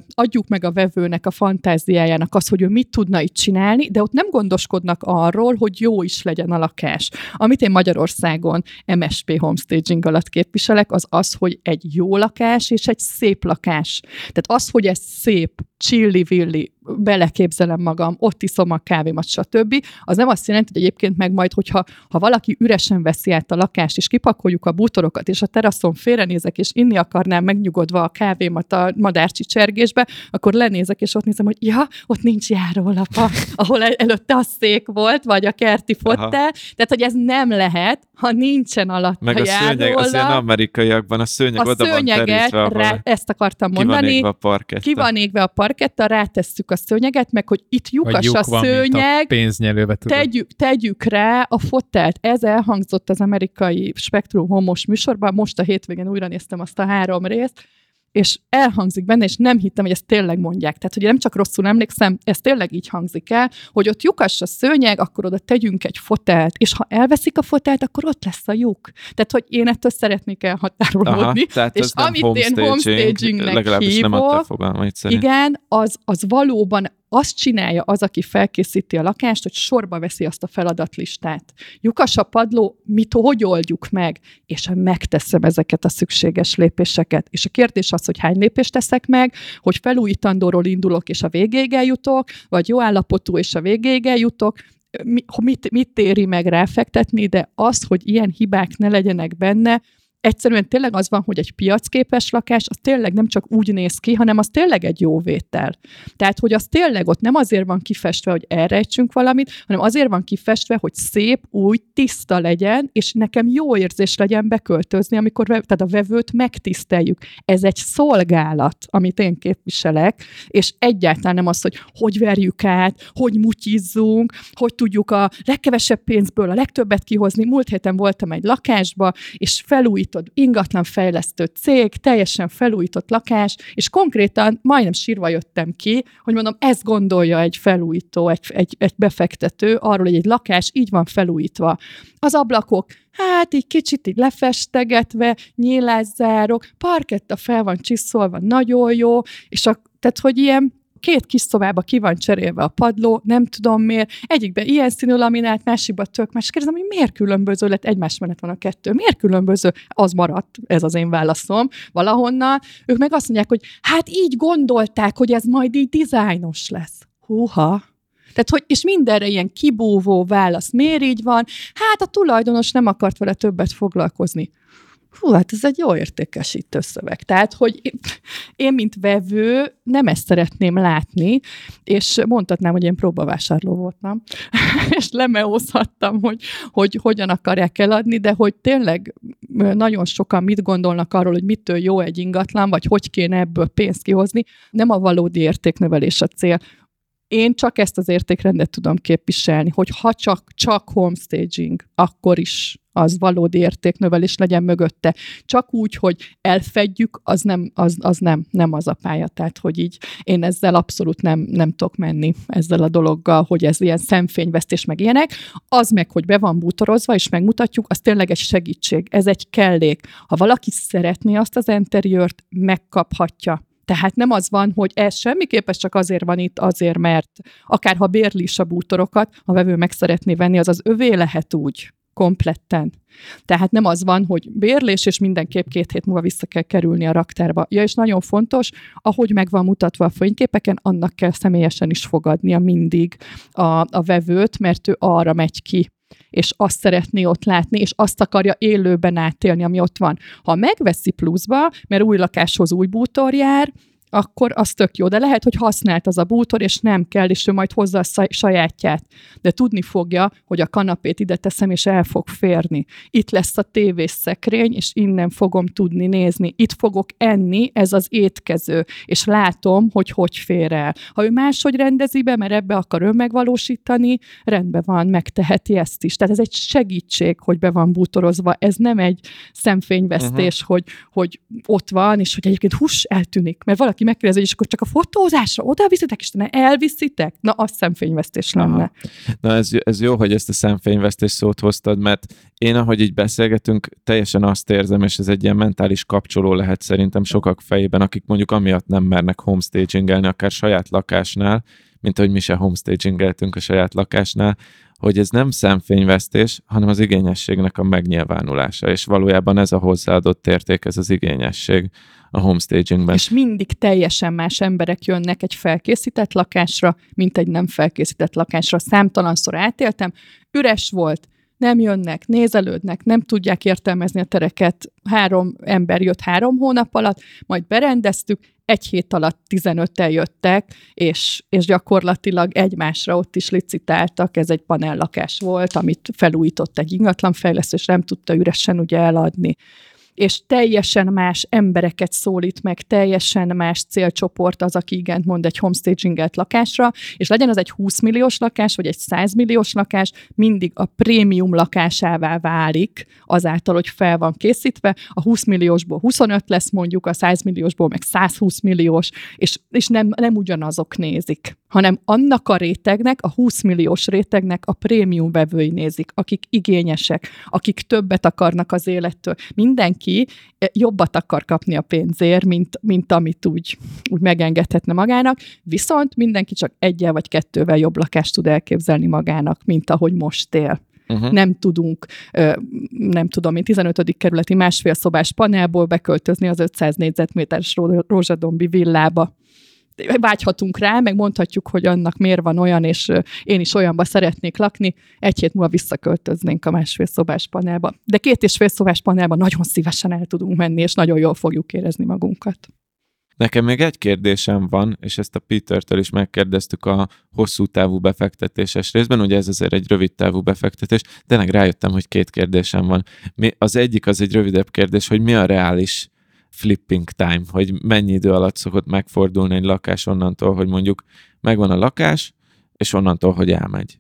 adjuk meg a vevőnek a fantáziájának az, hogy ő mit tudna itt csinálni, de ott nem gondoskodnak arról, hogy jó is legyen a lakás. Amit én Magyarországon MSP homestaging alatt képviselek, az az, hogy egy jó lakás és egy szép lakás tehát az, hogy ez szép, csilli-villi, beleképzelem magam, ott iszom a kávémat, stb. Az nem azt jelenti, hogy egyébként meg majd, hogyha ha valaki üresen veszi át a lakást, és kipakoljuk a bútorokat, és a teraszon félrenézek, és inni akarnám megnyugodva a kávémat a madárcsi csergésbe, akkor lenézek, és ott nézem, hogy ja, ott nincs járólapa, [laughs] ahol előtte a szék volt, vagy a kerti fotel. Tehát, hogy ez nem lehet, ha nincsen alatt Meg a, a szőnyeg, az ilyen amerikaiakban a szőnyeg a oda van rá, ezt akartam mondani. Ki van égve a parketta. Ki van égve a parketta, rátesszük a szőnyeget, meg hogy itt lyukas lyuk a van, szőnyeg, a tegyük, tegyük rá a fotelt. Ez elhangzott az amerikai Spektrum homos műsorban, most a hétvégén újra néztem azt a három részt, és elhangzik benne, és nem hittem, hogy ezt tényleg mondják. Tehát, hogy nem csak rosszul emlékszem, ez tényleg így hangzik el, hogy ott lyukas a szőnyeg, akkor oda tegyünk egy fotelt, és ha elveszik a fotelt, akkor ott lesz a lyuk. Tehát, hogy én ettől szeretnék elhatárolódni. Aha, tehát és amit én homestagingnek hívok, igen, az, az valóban azt csinálja az, aki felkészíti a lakást, hogy sorba veszi azt a feladatlistát. Lyukas a padló, mit hogy oldjuk meg? És megteszem ezeket a szükséges lépéseket. És a kérdés az, hogy hány lépést teszek meg, hogy felújítandóról indulok, és a végéig eljutok, vagy jó állapotú, és a végéig eljutok, mit, mit éri meg ráfektetni, de az, hogy ilyen hibák ne legyenek benne, egyszerűen tényleg az van, hogy egy piacképes lakás, az tényleg nem csak úgy néz ki, hanem az tényleg egy jó vétel. Tehát, hogy az tényleg ott nem azért van kifestve, hogy elrejtsünk valamit, hanem azért van kifestve, hogy szép, új, tiszta legyen, és nekem jó érzés legyen beköltözni, amikor tehát a vevőt megtiszteljük. Ez egy szolgálat, amit én képviselek, és egyáltalán nem az, hogy hogy verjük át, hogy mutyizzunk, hogy tudjuk a legkevesebb pénzből a legtöbbet kihozni. Múlt héten voltam egy lakásba, és felújít felújított ingatlanfejlesztő cég, teljesen felújított lakás, és konkrétan majdnem sírva jöttem ki, hogy mondom, ezt gondolja egy felújító, egy, egy, egy befektető arról, hogy egy lakás így van felújítva. Az ablakok, hát így kicsit így lefestegetve, nyílászárok, parketta fel van csiszolva, nagyon jó, és a, tehát, hogy ilyen két kis szobába ki van cserélve a padló, nem tudom miért, egyikbe ilyen színű laminát, másikba tök más. Kérdezem, hogy miért különböző lett, egymás mellett van a kettő, miért különböző? Az maradt, ez az én válaszom valahonnan. Ők meg azt mondják, hogy hát így gondolták, hogy ez majd így dizájnos lesz. Húha, tehát, hogy, és mindenre ilyen kibúvó válasz. Miért így van? Hát a tulajdonos nem akart vele többet foglalkozni hú, hát ez egy jó értékesítő szöveg. Tehát, hogy én, mint vevő, nem ezt szeretném látni, és mondhatnám, hogy én próbavásárló voltam, [laughs] és lemeózhattam, hogy, hogy hogyan akarják eladni, de hogy tényleg nagyon sokan mit gondolnak arról, hogy mitől jó egy ingatlan, vagy hogy kéne ebből pénzt kihozni, nem a valódi értéknövelés a cél. Én csak ezt az értékrendet tudom képviselni, hogy ha csak, csak homestaging, akkor is az valódi értéknövelés legyen mögötte. Csak úgy, hogy elfedjük, az nem az, az nem, nem az a pálya. Tehát, hogy így én ezzel abszolút nem, nem tudok menni ezzel a dologgal, hogy ez ilyen szemfényvesztés meg ilyenek. Az meg, hogy be van bútorozva, és megmutatjuk, az tényleg egy segítség. Ez egy kellék. Ha valaki szeretné azt az interiört, megkaphatja tehát nem az van, hogy ez semmiképpen csak azért van itt, azért, mert akár ha bérli is a bútorokat, a vevő meg szeretné venni, az az övé lehet úgy kompletten. Tehát nem az van, hogy bérlés, és mindenképp két hét múlva vissza kell kerülni a raktárba. Ja, és nagyon fontos, ahogy meg van mutatva a fényképeken, annak kell személyesen is fogadnia mindig a, a vevőt, mert ő arra megy ki és azt szeretné ott látni, és azt akarja élőben átélni, ami ott van. Ha megveszi pluszba, mert új lakáshoz új bútor jár, akkor az tök jó. De lehet, hogy használt az a bútor, és nem kell, és ő majd hozza a sajátját. De tudni fogja, hogy a kanapét ide teszem, és el fog férni. Itt lesz a tévés szekrény, és innen fogom tudni nézni. Itt fogok enni, ez az étkező, és látom, hogy hogy fér el. Ha ő máshogy rendezi be, mert ebbe akar ő megvalósítani, rendben van, megteheti ezt is. Tehát ez egy segítség, hogy be van bútorozva. Ez nem egy szemfényvesztés, uh-huh. hogy, hogy ott van, és hogy egyébként hús eltűnik, mert valaki valaki megkérdezi, és akkor csak a fotózásra oda viszitek, és ne elviszitek? Na, az szemfényvesztés lenne. Aha. Na, ez, ez jó, hogy ezt a szemfényvesztés szót hoztad, mert én, ahogy így beszélgetünk, teljesen azt érzem, és ez egy ilyen mentális kapcsoló lehet szerintem sokak fejében, akik mondjuk amiatt nem mernek homestagingelni, akár saját lakásnál, mint ahogy mi se homestagingeltünk a saját lakásnál, hogy ez nem szemfényvesztés, hanem az igényességnek a megnyilvánulása, és valójában ez a hozzáadott érték, ez az igényesség a homestagingben. És mindig teljesen más emberek jönnek egy felkészített lakásra, mint egy nem felkészített lakásra. Számtalanszor átéltem, üres volt, nem jönnek, nézelődnek, nem tudják értelmezni a tereket. Három ember jött három hónap alatt, majd berendeztük, egy hét alatt 15-tel jöttek, és, és gyakorlatilag egymásra ott is licitáltak. Ez egy panellakás volt, amit felújított egy ingatlanfejlesztő, és nem tudta üresen ugye eladni és teljesen más embereket szólít meg, teljesen más célcsoport az, aki igent mond egy homestagingelt lakásra, és legyen az egy 20 milliós lakás, vagy egy 100 milliós lakás, mindig a prémium lakásává válik azáltal, hogy fel van készítve, a 20 milliósból 25 lesz mondjuk, a 100 milliósból meg 120 milliós, és, és nem, nem ugyanazok nézik hanem annak a rétegnek, a 20 milliós rétegnek a prémium vevői nézik, akik igényesek, akik többet akarnak az élettől. Mindenki eh, jobbat akar kapni a pénzért, mint, mint amit úgy, úgy megengedhetne magának, viszont mindenki csak egyel vagy kettővel jobb lakást tud elképzelni magának, mint ahogy most él. Uh-huh. Nem tudunk, nem tudom én, 15. kerületi másfél szobás panelból beköltözni az 500 négyzetméteres rózsadombi villába vágyhatunk rá, meg mondhatjuk, hogy annak miért van olyan, és én is olyanba szeretnék lakni, egy hét múlva visszaköltöznénk a másfél szobás panelba. De két és fél szobás panelba nagyon szívesen el tudunk menni, és nagyon jól fogjuk érezni magunkat. Nekem még egy kérdésem van, és ezt a Peter-től is megkérdeztük a hosszú távú befektetéses részben, ugye ez azért egy rövid távú befektetés, de rájöttem, hogy két kérdésem van. Az egyik az egy rövidebb kérdés, hogy mi a reális flipping time, hogy mennyi idő alatt szokott megfordulni egy lakás onnantól, hogy mondjuk megvan a lakás, és onnantól, hogy elmegy.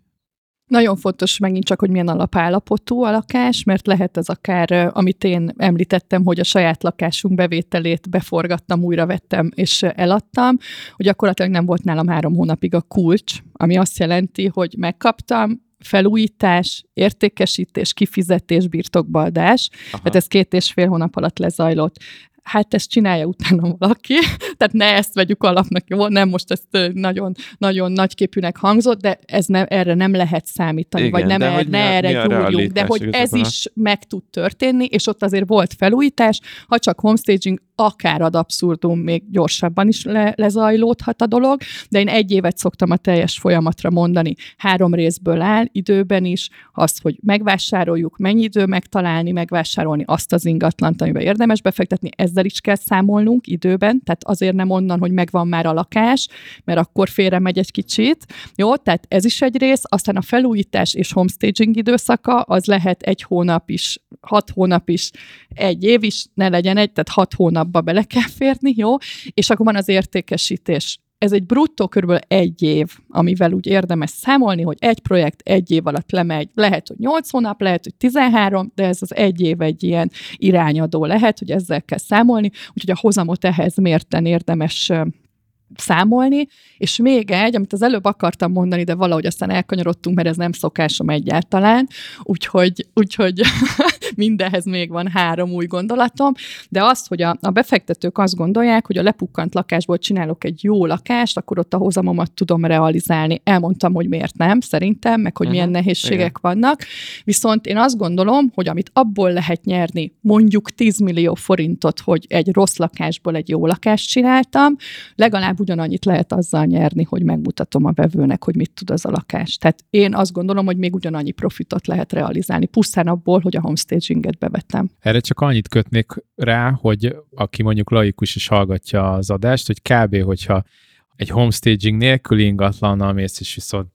Nagyon fontos megint csak, hogy milyen alapállapotú a lakás, mert lehet ez akár, amit én említettem, hogy a saját lakásunk bevételét beforgattam, újra vettem és eladtam, hogy gyakorlatilag nem volt nálam három hónapig a kulcs, ami azt jelenti, hogy megkaptam, felújítás, értékesítés, kifizetés, birtokbaldás. Tehát ez két és fél hónap alatt lezajlott hát ezt csinálja utána valaki, [laughs] tehát ne ezt vegyük alapnak, jó? Nem most ezt nagyon, nagyon nagyképűnek hangzott, de ez ne, erre nem lehet számítani, Igen, vagy nem er, ne a, erre gyúrjunk, de hogy ez is meg tud történni, és ott azért volt felújítás, ha csak homestaging, akár ad abszurdum, még gyorsabban is le, lezajlódhat a dolog, de én egy évet szoktam a teljes folyamatra mondani. Három részből áll, időben is, azt, hogy megvásároljuk, mennyi idő megtalálni, megvásárolni azt az ingatlant, amiben érdemes befektetni, ezzel is kell számolnunk időben, tehát azért nem onnan, hogy megvan már a lakás, mert akkor félre megy egy kicsit. Jó, tehát ez is egy rész, aztán a felújítás és homestaging időszaka, az lehet egy hónap is, hat hónap is, egy év is, ne legyen egy, tehát hat hónapba bele kell férni, jó? És akkor van az értékesítés ez egy bruttó körülbelül egy év, amivel úgy érdemes számolni, hogy egy projekt egy év alatt lemegy. Lehet, hogy 8 hónap, lehet, hogy 13, de ez az egy év egy ilyen irányadó lehet, hogy ezzel kell számolni, úgyhogy a hozamot ehhez mérten érdemes számolni, és még egy, amit az előbb akartam mondani, de valahogy aztán elkanyarodtunk, mert ez nem szokásom egyáltalán, úgyhogy, úgyhogy [laughs] mindenhez még van három új gondolatom, de azt, hogy a, a befektetők azt gondolják, hogy a lepukkant lakásból csinálok egy jó lakást, akkor ott a hozamomat tudom realizálni. Elmondtam, hogy miért nem, szerintem, meg hogy uh-huh, milyen nehézségek igen. vannak. Viszont én azt gondolom, hogy amit abból lehet nyerni, mondjuk 10 millió forintot, hogy egy rossz lakásból egy jó lakást csináltam, legalább ugyanannyit lehet azzal nyerni, hogy megmutatom a vevőnek, hogy mit tud az a lakás. Tehát én azt gondolom, hogy még ugyanannyi profitot lehet realizálni, pusztán abból, hogy a homestaginget bevettem. Erre csak annyit kötnék rá, hogy aki mondjuk laikus is hallgatja az adást, hogy kb. hogyha egy homestaging nélkül ingatlannal mész, és viszont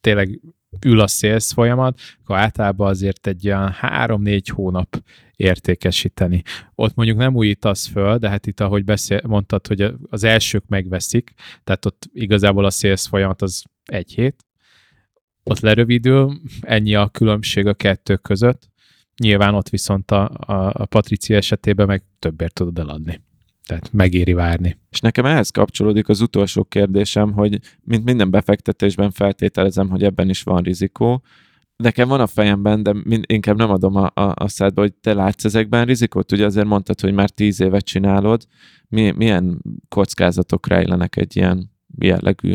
tényleg ül a sales folyamat, akkor általában azért egy olyan három-négy hónap értékesíteni. Ott mondjuk nem újítasz föl, de hát itt, ahogy beszél, mondtad, hogy az elsők megveszik, tehát ott igazából a sales folyamat az egy hét, ott lerövidül, ennyi a különbség a kettő között. Nyilván ott viszont a, a, a Patricia esetében meg többért tudod eladni. Tehát megéri várni. És nekem ehhez kapcsolódik az utolsó kérdésem, hogy mint minden befektetésben feltételezem, hogy ebben is van rizikó. Nekem van a fejemben, de mind, inkább nem adom a, a, a szádba, hogy te látsz ezekben rizikót. Ugye azért mondtad, hogy már tíz évet csinálod. Mi, milyen kockázatok rejlenek egy ilyen jellegű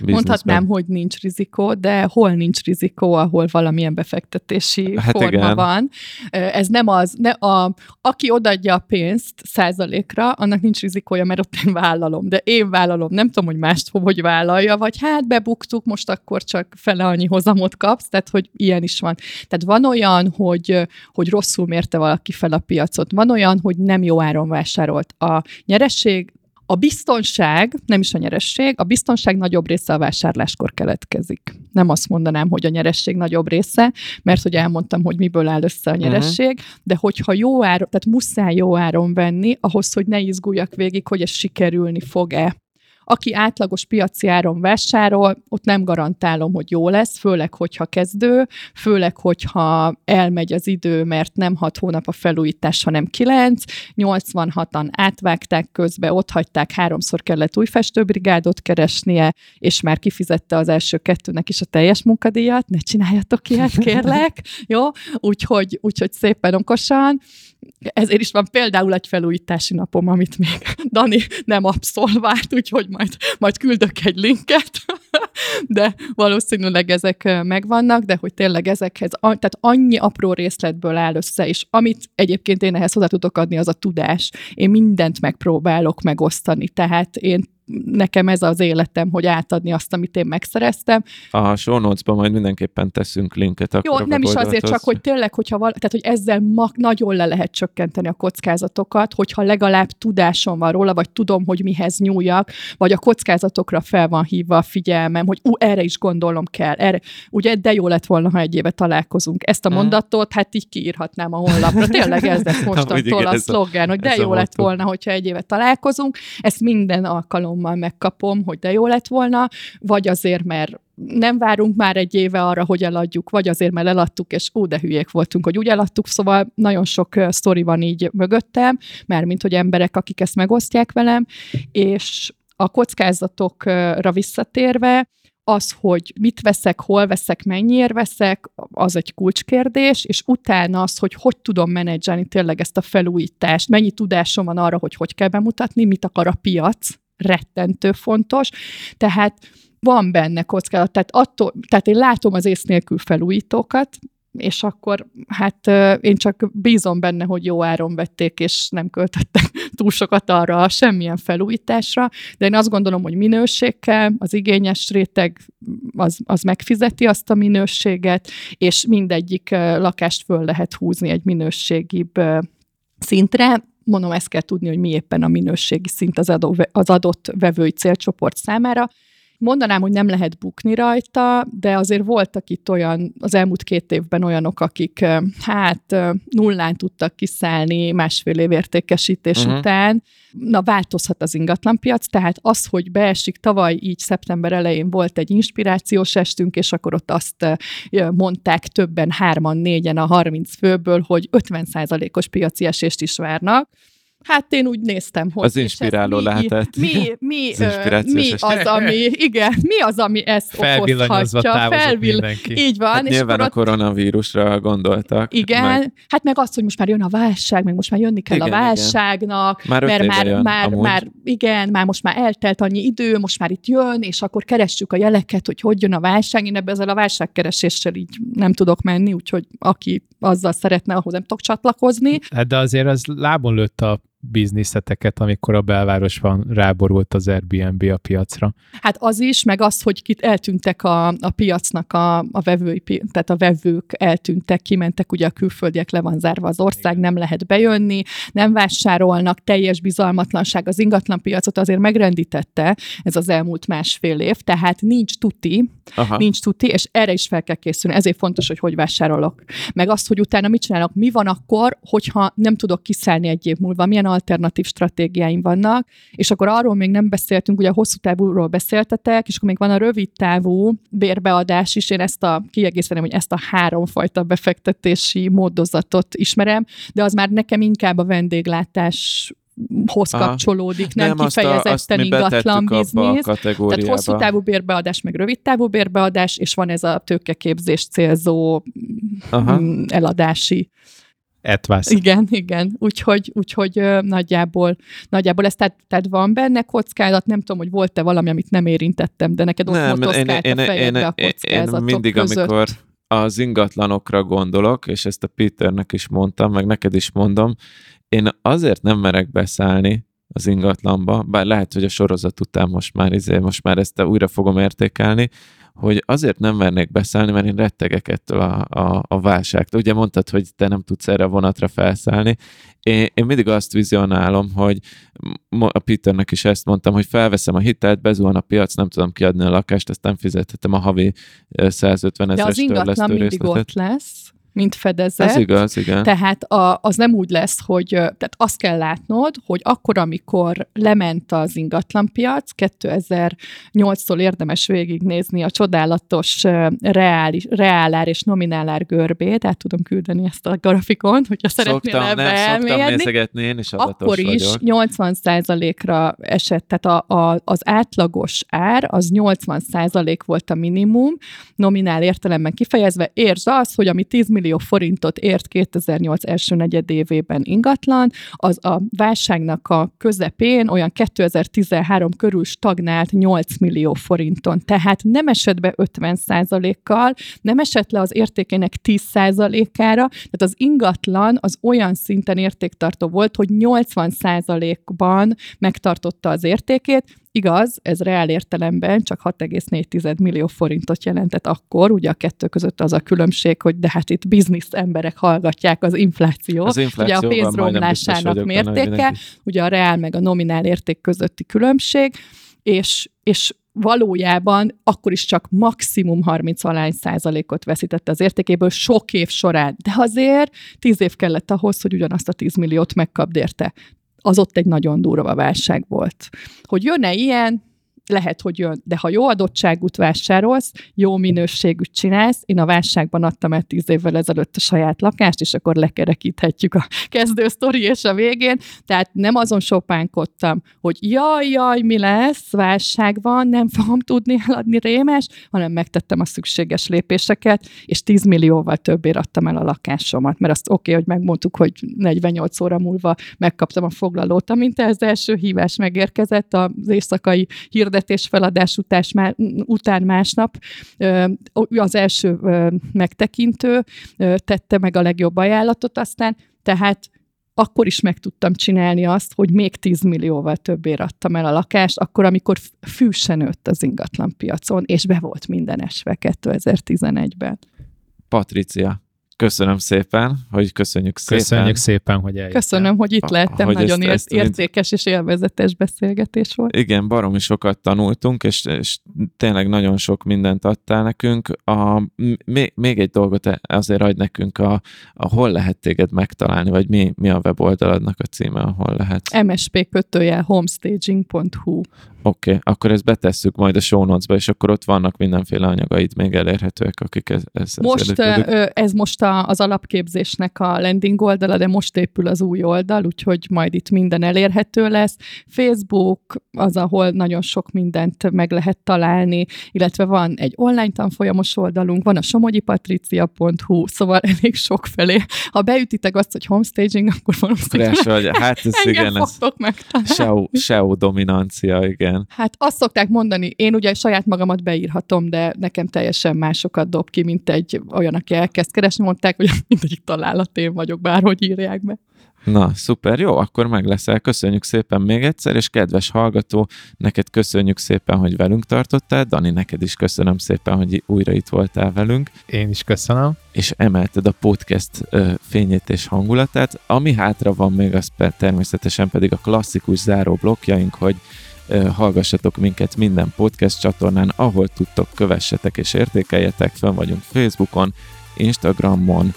Mondhatnám, hogy nincs rizikó, de hol nincs rizikó, ahol valamilyen befektetési hát forma igen. van. Ez nem az, ne a, aki odaadja a pénzt százalékra, annak nincs rizikója, mert ott én vállalom. De én vállalom, nem tudom, hogy mást hogy vállalja, vagy hát bebuktuk, most akkor csak fele annyi hozamot kapsz, tehát hogy ilyen is van. Tehát van olyan, hogy, hogy rosszul mérte valaki fel a piacot, van olyan, hogy nem jó áron vásárolt. A nyeresség a biztonság, nem is a nyeresség, a biztonság nagyobb része a vásárláskor keletkezik. Nem azt mondanám, hogy a nyeresség nagyobb része, mert hogy elmondtam, hogy miből áll össze a nyeresség, uh-huh. de hogyha jó áron, tehát muszáj jó áron venni, ahhoz, hogy ne izguljak végig, hogy ez sikerülni fog-e. Aki átlagos piaci áron vásárol, ott nem garantálom, hogy jó lesz, főleg, hogyha kezdő, főleg, hogyha elmegy az idő, mert nem hat hónap a felújítás, hanem kilenc, 86-an átvágták közbe, ott hagyták, háromszor kellett új festőbrigádot keresnie, és már kifizette az első kettőnek is a teljes munkadíjat, ne csináljatok ilyet, kérlek, [laughs] jó? Úgyhogy, úgyhogy szépen okosan, ezért is van például egy felújítási napom, amit még Dani nem abszolvált, úgyhogy majd, majd küldök egy linket, de valószínűleg ezek megvannak, de hogy tényleg ezekhez, tehát annyi apró részletből áll össze, és amit egyébként én ehhez hozzá tudok adni, az a tudás. Én mindent megpróbálok megosztani, tehát én nekem ez az életem, hogy átadni azt, amit én megszereztem. A show notes-ban majd mindenképpen teszünk linket. Akkor Jó, nem is azért, csak hogy tényleg, hogyha val- tehát, hogy ezzel ma- nagyon le lehet csökkenteni a kockázatokat, hogyha legalább tudásom van róla, vagy tudom, hogy mihez nyúljak, vagy a kockázatokra fel van hívva a figyelmem, hogy ú, erre is gondolom kell. Erre. Ugye, de jó lett volna, ha egy éve találkozunk. Ezt a mhm. mondatot, hát így kiírhatnám a honlapra. Tényleg ez lesz [laughs] mostantól a szlogen, hogy de jó lett volna, hogyha egy éve találkozunk. Ezt minden alkalom alkalommal megkapom, hogy de jó lett volna, vagy azért, mert nem várunk már egy éve arra, hogy eladjuk, vagy azért, mert eladtuk, és ó, de hülyék voltunk, hogy úgy eladtuk, szóval nagyon sok sztori van így mögöttem, mert mint hogy emberek, akik ezt megosztják velem, és a kockázatokra visszatérve, az, hogy mit veszek, hol veszek, mennyire veszek, az egy kulcskérdés, és utána az, hogy hogy tudom menedzselni tényleg ezt a felújítást, mennyi tudásom van arra, hogy hogy kell bemutatni, mit akar a piac, rettentő fontos. Tehát van benne kockázat. Tehát, attól, tehát én látom az ész nélkül felújítókat, és akkor hát én csak bízom benne, hogy jó áron vették, és nem költöttek [laughs] túl sokat arra a semmilyen felújításra, de én azt gondolom, hogy minőség az igényes réteg az, az megfizeti azt a minőséget, és mindegyik lakást föl lehet húzni egy minőségibb szintre, mondom, ezt kell tudni, hogy mi éppen a minőségi szint az, az adott vevői célcsoport számára, Mondanám, hogy nem lehet bukni rajta, de azért voltak itt olyan, az elmúlt két évben olyanok, akik hát nullán tudtak kiszállni másfél év értékesítés uh-huh. után. Na, változhat az ingatlanpiac, tehát az, hogy beesik, tavaly így szeptember elején volt egy inspirációs estünk, és akkor ott azt mondták többen, hárman, négyen a 30 főből, hogy 50%-os piaci esést is várnak Hát én úgy néztem, hogy... Az inspiráló mi, lehetett. Mi, mi, [laughs] az mi az, ami, igen, mi az, ami ezt okozhatja. Felvill... Így van. Hát és nyilván a koronavírusra gondoltak. Igen, meg... hát meg azt, hogy most már jön a válság, meg most már jönni kell igen, a válságnak, igen. Már mert már, jön, már, már, igen, már most már eltelt annyi idő, most már itt jön, és akkor keressük a jeleket, hogy hogy jön a válság. Én ebbe ezzel a válságkereséssel így nem tudok menni, úgyhogy aki azzal szeretne, ahhoz nem tudok csatlakozni. Hát de azért az lábon lőtt a bizniszeteket, amikor a belvárosban ráborult az Airbnb a piacra. Hát az is, meg az, hogy kit eltűntek a, a piacnak a, a vevői, tehát a vevők eltűntek, kimentek, ugye a külföldiek le van zárva az ország, nem lehet bejönni, nem vásárolnak, teljes bizalmatlanság az ingatlan piacot azért megrendítette ez az elmúlt másfél év, tehát nincs tuti, Aha. nincs tuti, és erre is fel kell készülni, ezért fontos, hogy hogy vásárolok. Meg azt, hogy utána mit csinálok, mi van akkor, hogyha nem tudok kiszállni egy év múlva, milyen alternatív stratégiáim vannak, és akkor arról még nem beszéltünk, ugye a hosszú távúról beszéltetek, és akkor még van a rövid távú bérbeadás is, én ezt a, kiegészíteném, hogy ezt a háromfajta befektetési módozatot ismerem, de az már nekem inkább a vendéglátás hoz kapcsolódik, nem, nem kifejezetten azt a, azt ingatlan biznisz. Tehát hosszú távú bérbeadás, meg rövid távú bérbeadás, és van ez a tőkeképzés célzó Aha. Mm, eladási Etvász. Igen, igen. Úgyhogy, úgyhogy nagyjából, nagyjából ez, tehát, tehát van benne kockázat, nem tudom, hogy volt-e valami, amit nem érintettem, de neked ott nem, én, én, a fejedbe én, a kockázatok én mindig, között. amikor az ingatlanokra gondolok, és ezt a Peternek is mondtam, meg neked is mondom, én azért nem merek beszállni az ingatlanba, bár lehet, hogy a sorozat után most már, izé, most már ezt újra fogom értékelni, hogy azért nem mernék beszállni, mert én rettegek ettől a, a, a válságtól. Ugye mondtad, hogy te nem tudsz erre a vonatra felszállni. Én, én mindig azt vizionálom, hogy a Peternek is ezt mondtam, hogy felveszem a hitelt, bezuhan a piac, nem tudom kiadni a lakást, ezt nem fizethetem a havi 150 ezeres De az ingatlan mindig ott lesz mint fedezet. Ez igaz, igen. Tehát a, az nem úgy lesz, hogy tehát azt kell látnod, hogy akkor, amikor lement az ingatlanpiac, 2008-tól érdemes végignézni a csodálatos reális, reálár és nominálár görbét, tehát tudom küldeni ezt a grafikont, hogyha szeretnél szoktam, ebbe nem, elmérni. Szoktam én is Akkor is vagyok. 80%-ra esett, tehát a, a, az átlagos ár az 80% volt a minimum, nominál értelemben kifejezve, értsd az, hogy ami 10 millió millió forintot ért 2008 első negyedévében ingatlan, az a válságnak a közepén olyan 2013 körül stagnált 8 millió forinton. Tehát nem esett be 50 kal nem esett le az értékének 10 ára tehát az ingatlan az olyan szinten értéktartó volt, hogy 80 ban megtartotta az értékét, Igaz, ez reál értelemben csak 6,4 millió forintot jelentett akkor, ugye a kettő között az a különbség, hogy de hát itt biznisz emberek hallgatják az infláció, az infláció ugye a pénzromlásának mértéke, ugye a reál meg a nominál érték közötti különbség, és, és valójában akkor is csak maximum 30 valány százalékot veszítette az értékéből sok év során. De azért 10 év kellett ahhoz, hogy ugyanazt a 10 milliót megkapd érte az ott egy nagyon durva válság volt. Hogy jön-e ilyen, lehet, hogy jön, de ha jó adottságút vásárolsz, jó minőségűt csinálsz, én a válságban adtam el tíz évvel ezelőtt a saját lakást, és akkor lekerekíthetjük a kezdő sztori és a végén, tehát nem azon sopánkodtam, hogy jaj, jaj, mi lesz, válság van, nem fogom tudni eladni rémes, hanem megtettem a szükséges lépéseket, és 10 millióval többért adtam el a lakásomat, mert azt oké, okay, hogy megmondtuk, hogy 48 óra múlva megkaptam a foglalót, amint ez első hívás megérkezett az éjszakai hirdetés feladás után másnap, az első megtekintő tette meg a legjobb ajánlatot aztán, tehát akkor is meg tudtam csinálni azt, hogy még 10 millióval többért adtam el a lakást, akkor, amikor fűsen nőtt az ingatlan piacon, és be volt minden esve 2011-ben. Patricia, Köszönöm szépen, hogy köszönjük szépen. Köszönjük szépen, hogy eljöttem. Köszönöm, hogy itt lehettem, hogy nagyon ezt, ért, értékes és élvezetes beszélgetés volt. Igen, baromi sokat tanultunk, és, és tényleg nagyon sok mindent adtál nekünk. A, még, még egy dolgot azért adj nekünk, a, a hol lehet téged megtalálni, vagy mi, mi a weboldaladnak a címe, ahol lehet? msp kötőjel homestaging.hu Oké, okay, akkor ezt betesszük majd a show notes-ba, és akkor ott vannak mindenféle anyagaid még elérhetőek, akik ez, ez Most ez most a, az alapképzésnek a landing oldala, de most épül az új oldal, úgyhogy majd itt minden elérhető lesz. Facebook az, ahol nagyon sok mindent meg lehet találni, illetve van egy online tanfolyamos oldalunk, van a somogyipatricia.hu, szóval [laughs] elég sok felé. Ha beütitek azt, hogy homestaging, akkor valószínűleg vagy, hát ez igen, ez SEO, SEO dominancia, igen igen. Hát azt szokták mondani, én ugye saját magamat beírhatom, de nekem teljesen másokat dob ki, mint egy olyan, aki elkezd keresni, mondták, hogy [laughs] mindegyik találat én vagyok, bárhogy írják be. Na, szuper, jó, akkor meg leszel. Köszönjük szépen még egyszer, és kedves hallgató, neked köszönjük szépen, hogy velünk tartottál. Dani, neked is köszönöm szépen, hogy újra itt voltál velünk. Én is köszönöm. És emelted a podcast ö, fényét és hangulatát. Ami hátra van még, az per, természetesen pedig a klasszikus záró blokkjaink, hogy hallgassatok minket minden podcast csatornán, ahol tudtok, kövessetek és értékeljetek, fönn vagyunk Facebookon, Instagramon,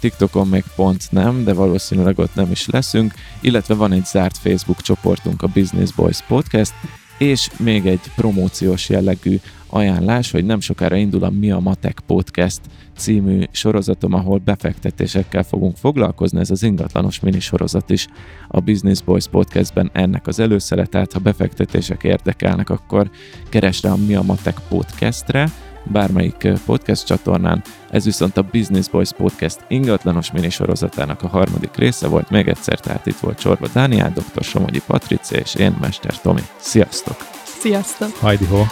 TikTokon még pont nem, de valószínűleg ott nem is leszünk, illetve van egy zárt Facebook csoportunk, a Business Boys Podcast, és még egy promóciós jellegű ajánlás, hogy nem sokára indul a Mi a Matek Podcast című sorozatom, ahol befektetésekkel fogunk foglalkozni, ez az ingatlanos minisorozat is a Business Boys Podcastben ennek az előszeretet, ha befektetések érdekelnek, akkor keresd rá a Mi a Matek Podcastre, bármelyik podcast csatornán. Ez viszont a Business Boys Podcast ingatlanos minisorozatának a harmadik része volt. Még egyszer, tehát itt volt Csorba Dániel, dr. Somogyi Patricia és én, Mester Tomi. Sziasztok! Sziasztok! Hajdi ho!